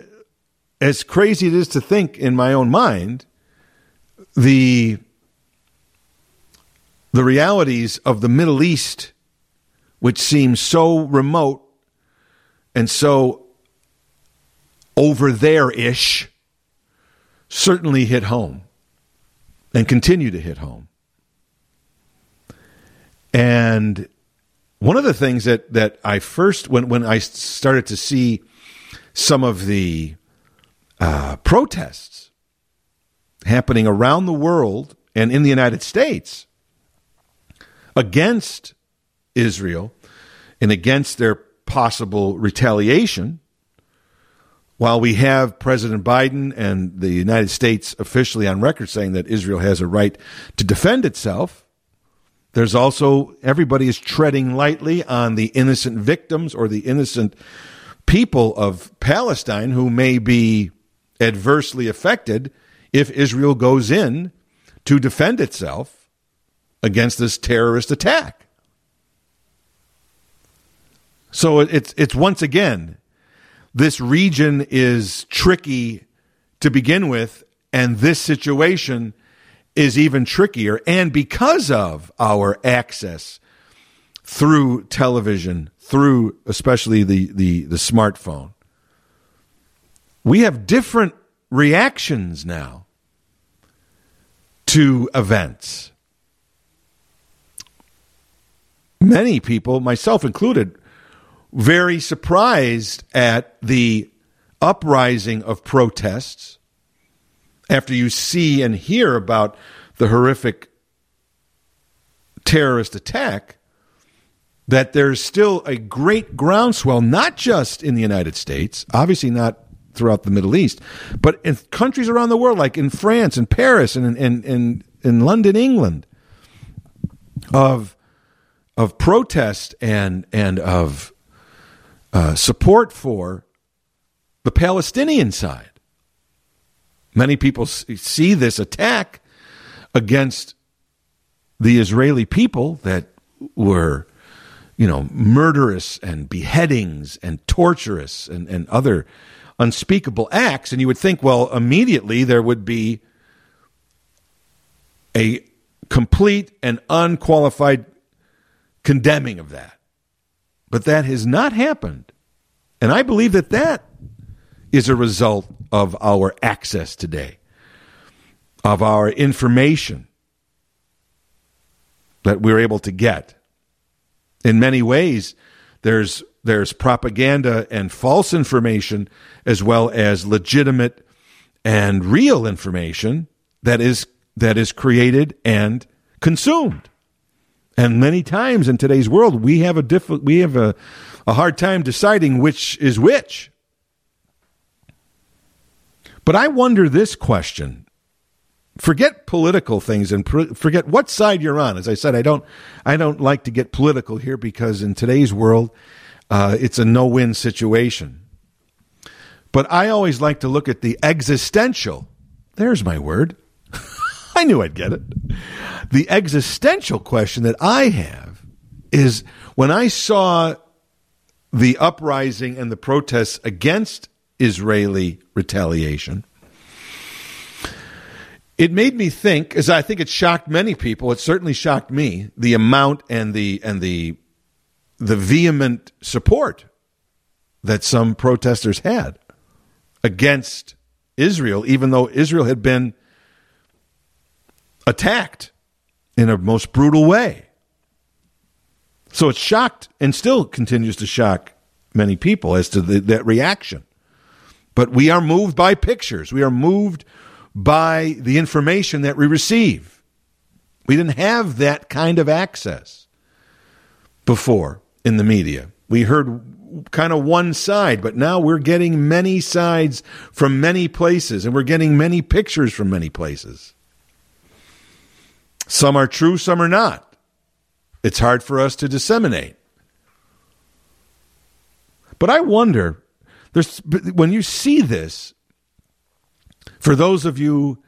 Speaker 1: as crazy it is to think in my own mind, the the realities of the Middle East, which seem so remote and so over there ish, certainly hit home and continue to hit home. And one of the things that, that I first, when, when I started to see some of the uh, protests happening around the world and in the United States against Israel and against their possible retaliation, while we have President Biden and the United States officially on record saying that Israel has a right to defend itself, there's also everybody is treading lightly on the innocent victims or the innocent people of Palestine who may be adversely affected if Israel goes in to defend itself against this terrorist attack. So it's it's once again this region is tricky to begin with and this situation is even trickier and because of our access through television through especially the the the smartphone we have different reactions now to events many people myself included very surprised at the uprising of protests after you see and hear about the horrific terrorist attack that there's still a great groundswell, not just in the United States, obviously not throughout the Middle East, but in countries around the world, like in France and Paris and in, in, in London, England, of of protest and and of uh, support for the Palestinian side. Many people see this attack against the Israeli people that were, you know, murderous and beheadings and torturous and, and other unspeakable acts. And you would think, well, immediately there would be a complete and unqualified condemning of that. But that has not happened. And I believe that that is a result of our access today, of our information that we're able to get. In many ways, there's there's propaganda and false information as well as legitimate and real information that is that is created and consumed. And many times in today's world, we have a diff- we have a, a hard time deciding which is which. But I wonder this question. Forget political things and forget what side you're on. As I said, I don't I don't like to get political here because in today's world, uh, it's a no-win situation. But I always like to look at the existential. There's my word. I knew I'd get it. The existential question that I have is when I saw the uprising and the protests against Israeli retaliation, it made me think, as I think it shocked many people, it certainly shocked me, the amount and the and the the vehement support that some protesters had against Israel, even though Israel had been attacked in a most brutal way. So it shocked and still continues to shock many people as to the, that reaction. But we are moved by pictures. We are moved by the information that we receive. We didn't have that kind of access before in the media. We heard kind of one side, but now we're getting many sides from many places and we're getting many pictures from many places. Some are true, some are not. It's hard for us to disseminate. But I wonder, there's, when you see this, for those of you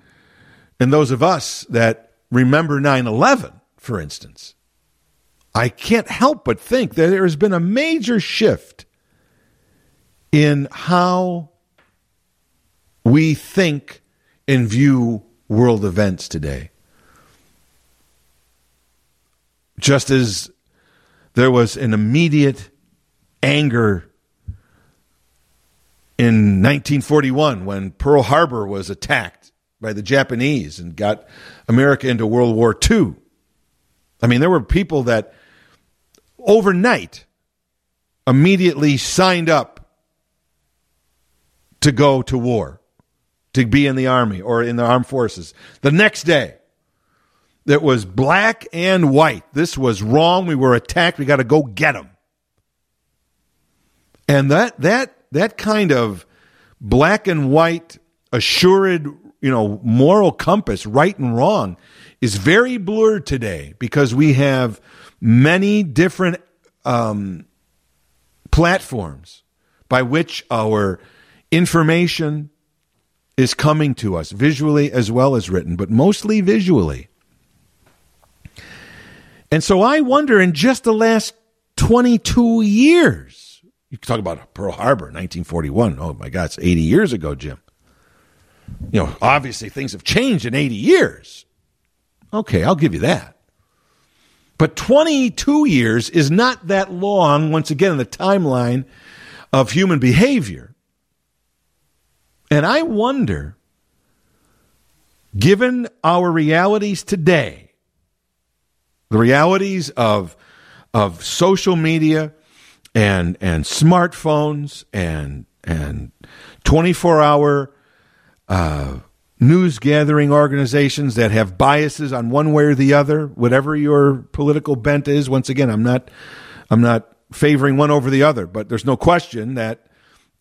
Speaker 1: and those of us that remember 9 11, for instance, I can't help but think that there has been a major shift in how we think and view world events today just as there was an immediate anger in 1941 when Pearl Harbor was attacked by the Japanese and got America into World War II. I mean, there were people that overnight immediately signed up to go to war, to be in the army or in the armed forces. The next day, it was black and white. This was wrong. We were attacked. We got to go get them. And that that that kind of black and white assured, you know, moral compass, right and wrong, is very blurred today because we have many different um, platforms by which our information is coming to us visually as well as written, but mostly visually. And so I wonder in just the last 22 years, you talk about Pearl Harbor, 1941. Oh my God, it's 80 years ago, Jim. You know, obviously things have changed in 80 years. Okay, I'll give you that. But 22 years is not that long, once again, in the timeline of human behavior. And I wonder, given our realities today, the realities of, of social media and, and smartphones and, and 24 hour uh, news gathering organizations that have biases on one way or the other, whatever your political bent is. Once again, I'm not I'm not favoring one over the other, but there's no question that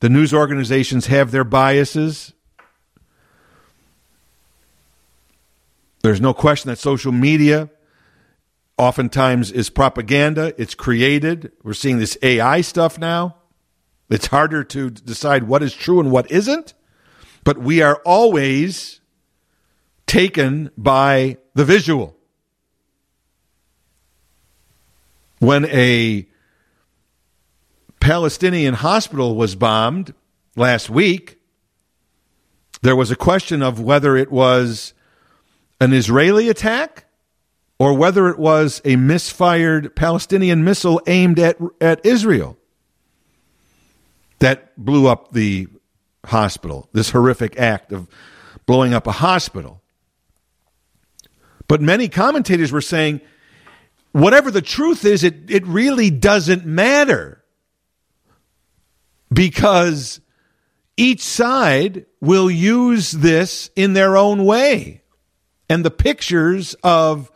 Speaker 1: the news organizations have their biases. There's no question that social media oftentimes is propaganda. It's created. We're seeing this AI stuff now. It's harder to decide what is true and what isn't. But we are always taken by the visual. When a Palestinian hospital was bombed last week, there was a question of whether it was an Israeli attack or whether it was a misfired Palestinian missile aimed at, at Israel that blew up the hospital, this horrific act of blowing up a hospital. But many commentators were saying, whatever the truth is, it, it really doesn't matter because each side will use this in their own way. And the pictures of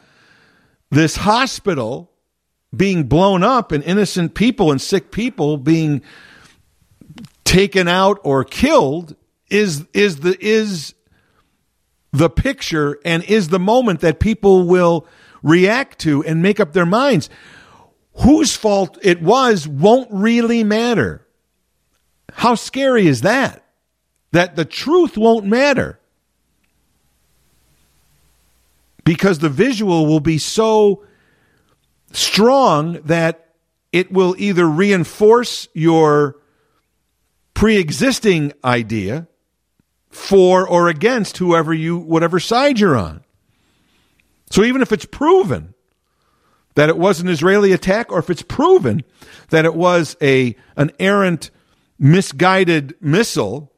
Speaker 1: this hospital being blown up and innocent people and sick people being taken out or killed is is the is the picture and is the moment that people will react to and make up their minds. Whose fault it was won't really matter. How scary is that? That the truth won't matter. Because the visual will be so strong that it will either reinforce your pre existing idea for or against whoever you, whatever side you're on. So even if it's proven that it was an Israeli attack, or if it's proven that it was a an errant, misguided missile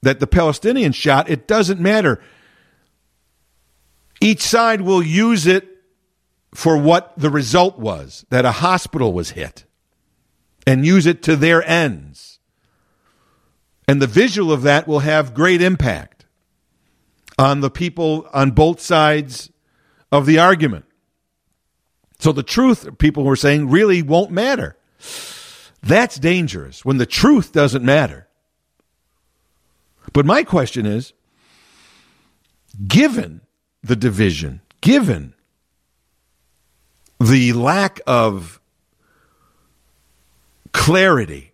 Speaker 1: that the Palestinians shot, it doesn't matter. Each side will use it for what the result was that a hospital was hit and use it to their ends. And the visual of that will have great impact on the people on both sides of the argument. So the truth, people were saying, really won't matter. That's dangerous when the truth doesn't matter. But my question is given the division, given the lack of clarity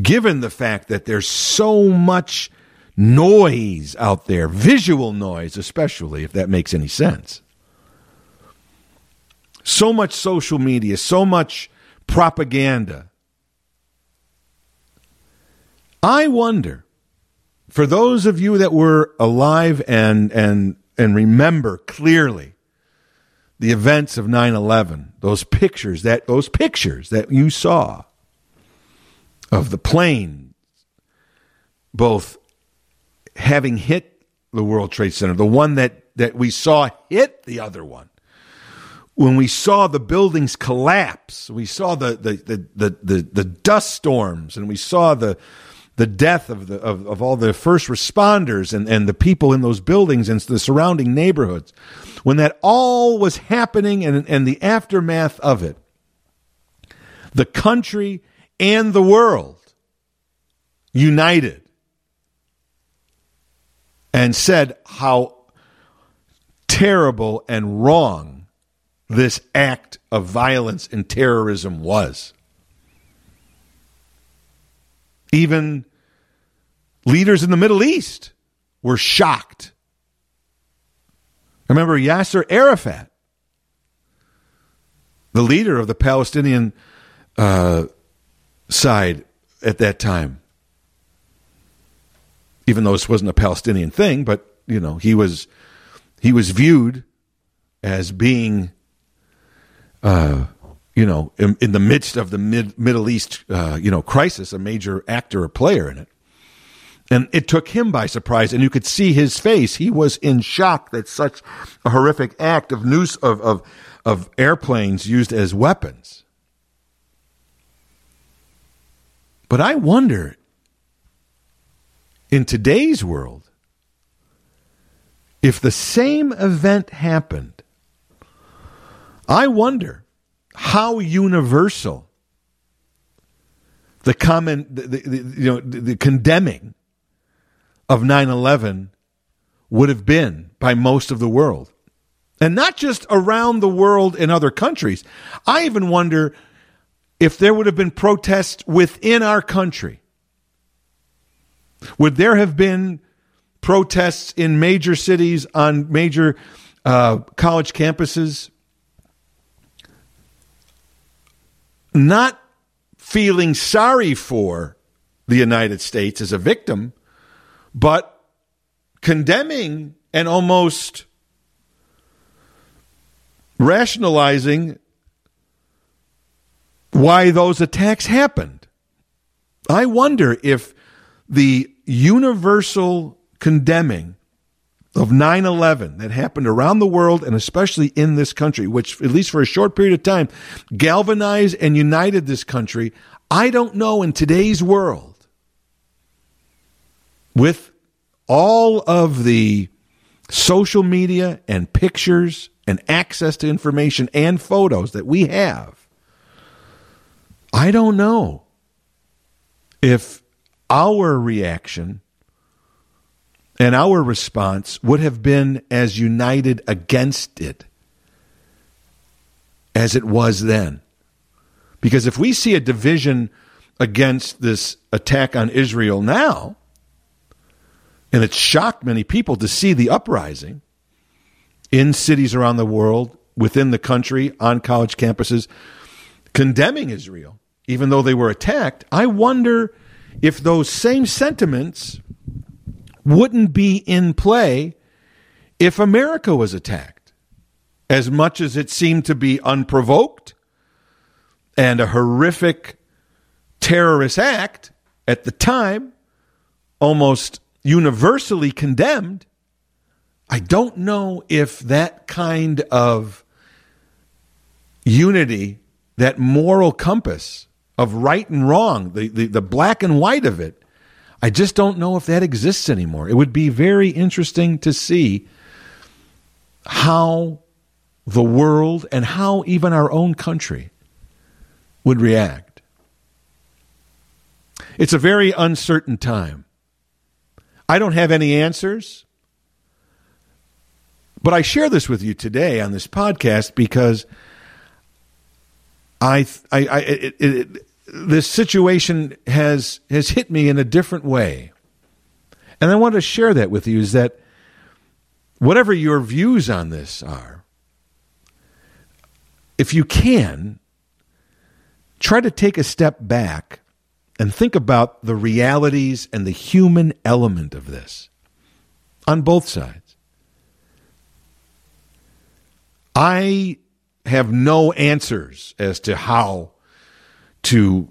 Speaker 1: given the fact that there's so much noise out there, visual noise, especially, if that makes any sense. So much social media, so much propaganda. I wonder, for those of you that were alive and, and, and remember clearly the events of 9-11, those pictures that, those pictures that you saw, of the plane, both having hit the World Trade Center, the one that, that we saw hit the other one, when we saw the buildings collapse, we saw the, the, the, the, the, the dust storms, and we saw the, the death of, the, of, of all the first responders and, and the people in those buildings and the surrounding neighborhoods, when that all was happening and, and the aftermath of it, the country and the world united and said how terrible and wrong this act of violence and terrorism was. Even leaders in the Middle East were shocked. Remember Yasser Arafat, the leader of the Palestinian uh, side at that time. Even though this wasn't a Palestinian thing, but you know he was he was viewed as being, uh, you know, in, in, the midst of the mid, Middle East, uh, you know, crisis, a major actor or player in it. And it took him by surprise, and you could see his face. He was in shock that such a horrific act of news of, of, of airplanes used as weapons But I wonder in today's world if the same event happened, I wonder how universal the comment, the, the, you know, the, the condemning of 9/11 would have been by most of the world. And not just around the world in other countries. I even wonder if there would have been protests within our country? Would there have been protests in major cities on major uh, college campuses? Not feeling sorry for the United States as a victim, but condemning and almost rationalizing why those attacks happened. I wonder if the universal condemning of 9 11 that happened around the world and especially in this country, which, at least for a short period of time, galvanized and united this country. I don't know in today's world, with all of the social media and pictures and access to information and photos that we have, I don't know if our reaction and our response would have been as united against it as it was then. Because if we see a division against this attack on Israel now, and it shocked many people to see the uprising in cities around the world, within the country, on college campuses, condemning Israel even though they were attacked, I wonder if those same sentiments wouldn't be in play if America was attacked. As much as it seemed to be unprovoked and a horrific terrorist act at the time, almost universally condemned, I don't know if that kind of unity, that moral compass, of right and wrong, the, the, the black and white of it. I just don't know if that exists anymore. It would be very interesting to see how the world and how even our own country would react. It's a very uncertain time. I don't have any answers, but I share this with you today on this podcast because I, I, I it, it, this situation has has hit me in a different way. And I want to share that with you is that whatever your views on this are, if you can, try to take a step back and think about the realities and the human element of this on both sides. I have no answers as to how to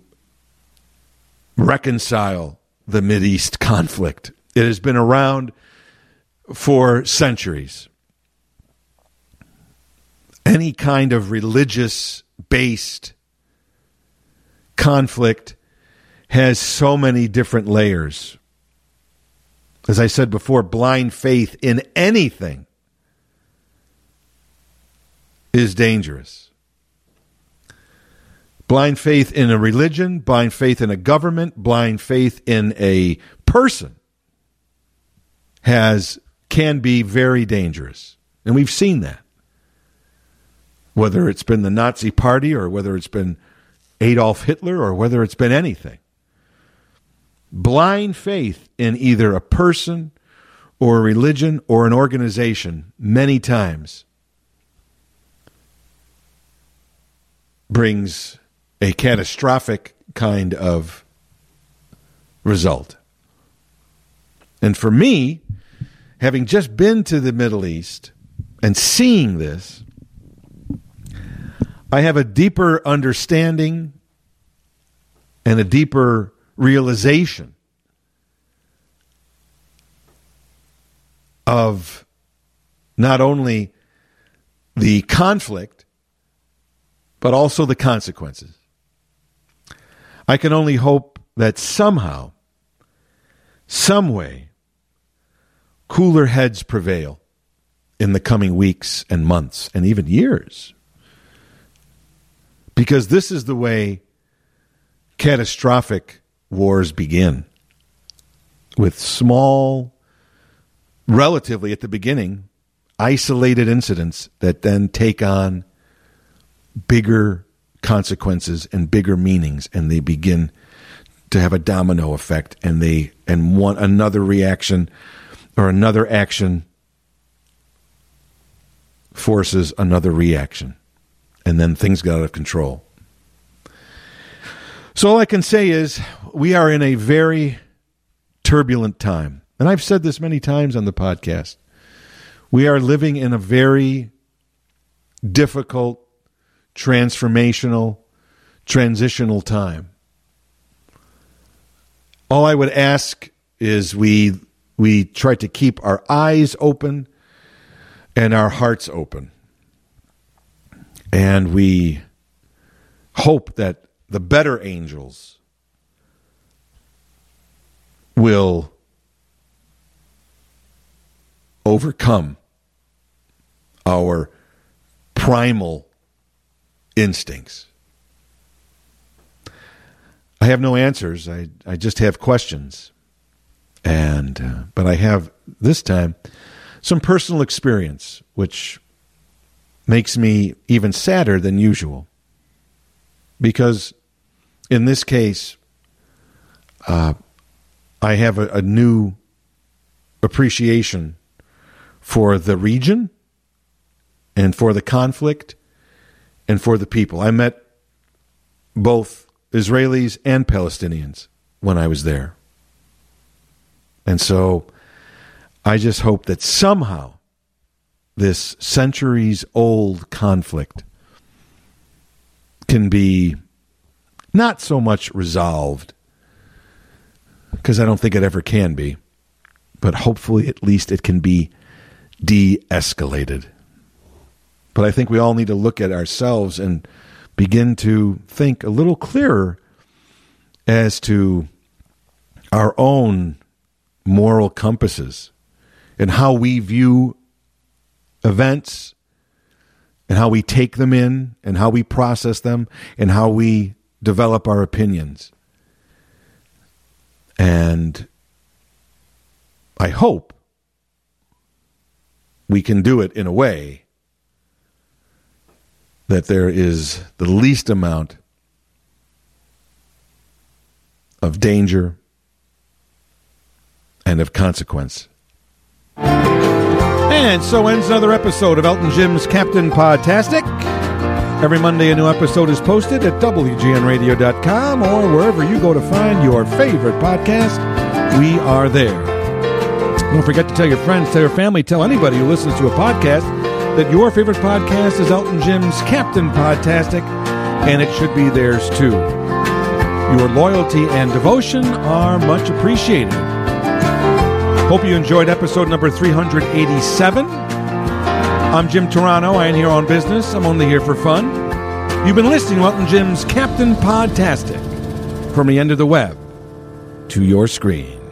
Speaker 1: reconcile the East conflict It has been around for centuries. Any kind of religious based conflict has so many different layers. As I said before, blind faith in anything is dangerous. Blind faith in a religion, blind faith in a government, blind faith in a person has can be very dangerous. And we've seen that. Whether it's been the Nazi party or whether it's been Adolf Hitler or whether it's been anything. Blind faith in either a person or a religion or an organization many times brings a catastrophic kind of result. And for me, having just been to the Middle East and seeing this, I have a deeper understanding and a deeper realization of not only the conflict, but also the consequences. I can only hope that somehow, some way, cooler heads prevail in the coming weeks and months and even years. Because this is the way catastrophic wars begin with small, relatively at the beginning, isolated incidents that then take on bigger consequences and bigger meanings and they begin to have a domino effect and they and one another reaction or another action forces another reaction and then things get out of control. So all i can say is we are in a very turbulent time and i've said this many times on the podcast. We are living in a very difficult transformational, transitional time. All I would ask is we we try to keep our eyes open and our hearts open. And we hope that the better angels will overcome our primal instincts. I have no answers. I, I just have questions. And, uh, but I have this time some personal experience, which makes me even sadder than usual. Because in this case, uh, I have a, a new appreciation for the region and for the conflict and for the people. I met both Israelis and Palestinians when I was there. And so I just hope that somehow this centuries old conflict can be not so much resolved, because I don't think it ever can be, but hopefully at least it can be de escalated. But I think we all need to look at ourselves and begin to think a little clearer as to our own moral compasses and how we view events and how we take them in and how we process them and how we develop our opinions. And I hope we can do it in a way that there is the least amount of danger and of consequence. And so ends another episode of Elton Jim's Captain Podtastic. Every Monday, a new episode is posted at WGNRadio.com or wherever you go to find your favorite podcast. We are there. Don't forget to tell your friends, tell your family, tell anybody who listens to a podcast that your favorite podcast is Elton Jim's Captain Podtastic, and it should be theirs too. Your loyalty and devotion are much appreciated. Hope you enjoyed episode number 387. I'm Jim Turano. I ain't here on business. I'm only here for fun. You've been listening to Elton Jim's Captain Podtastic from the end of the web to your screen.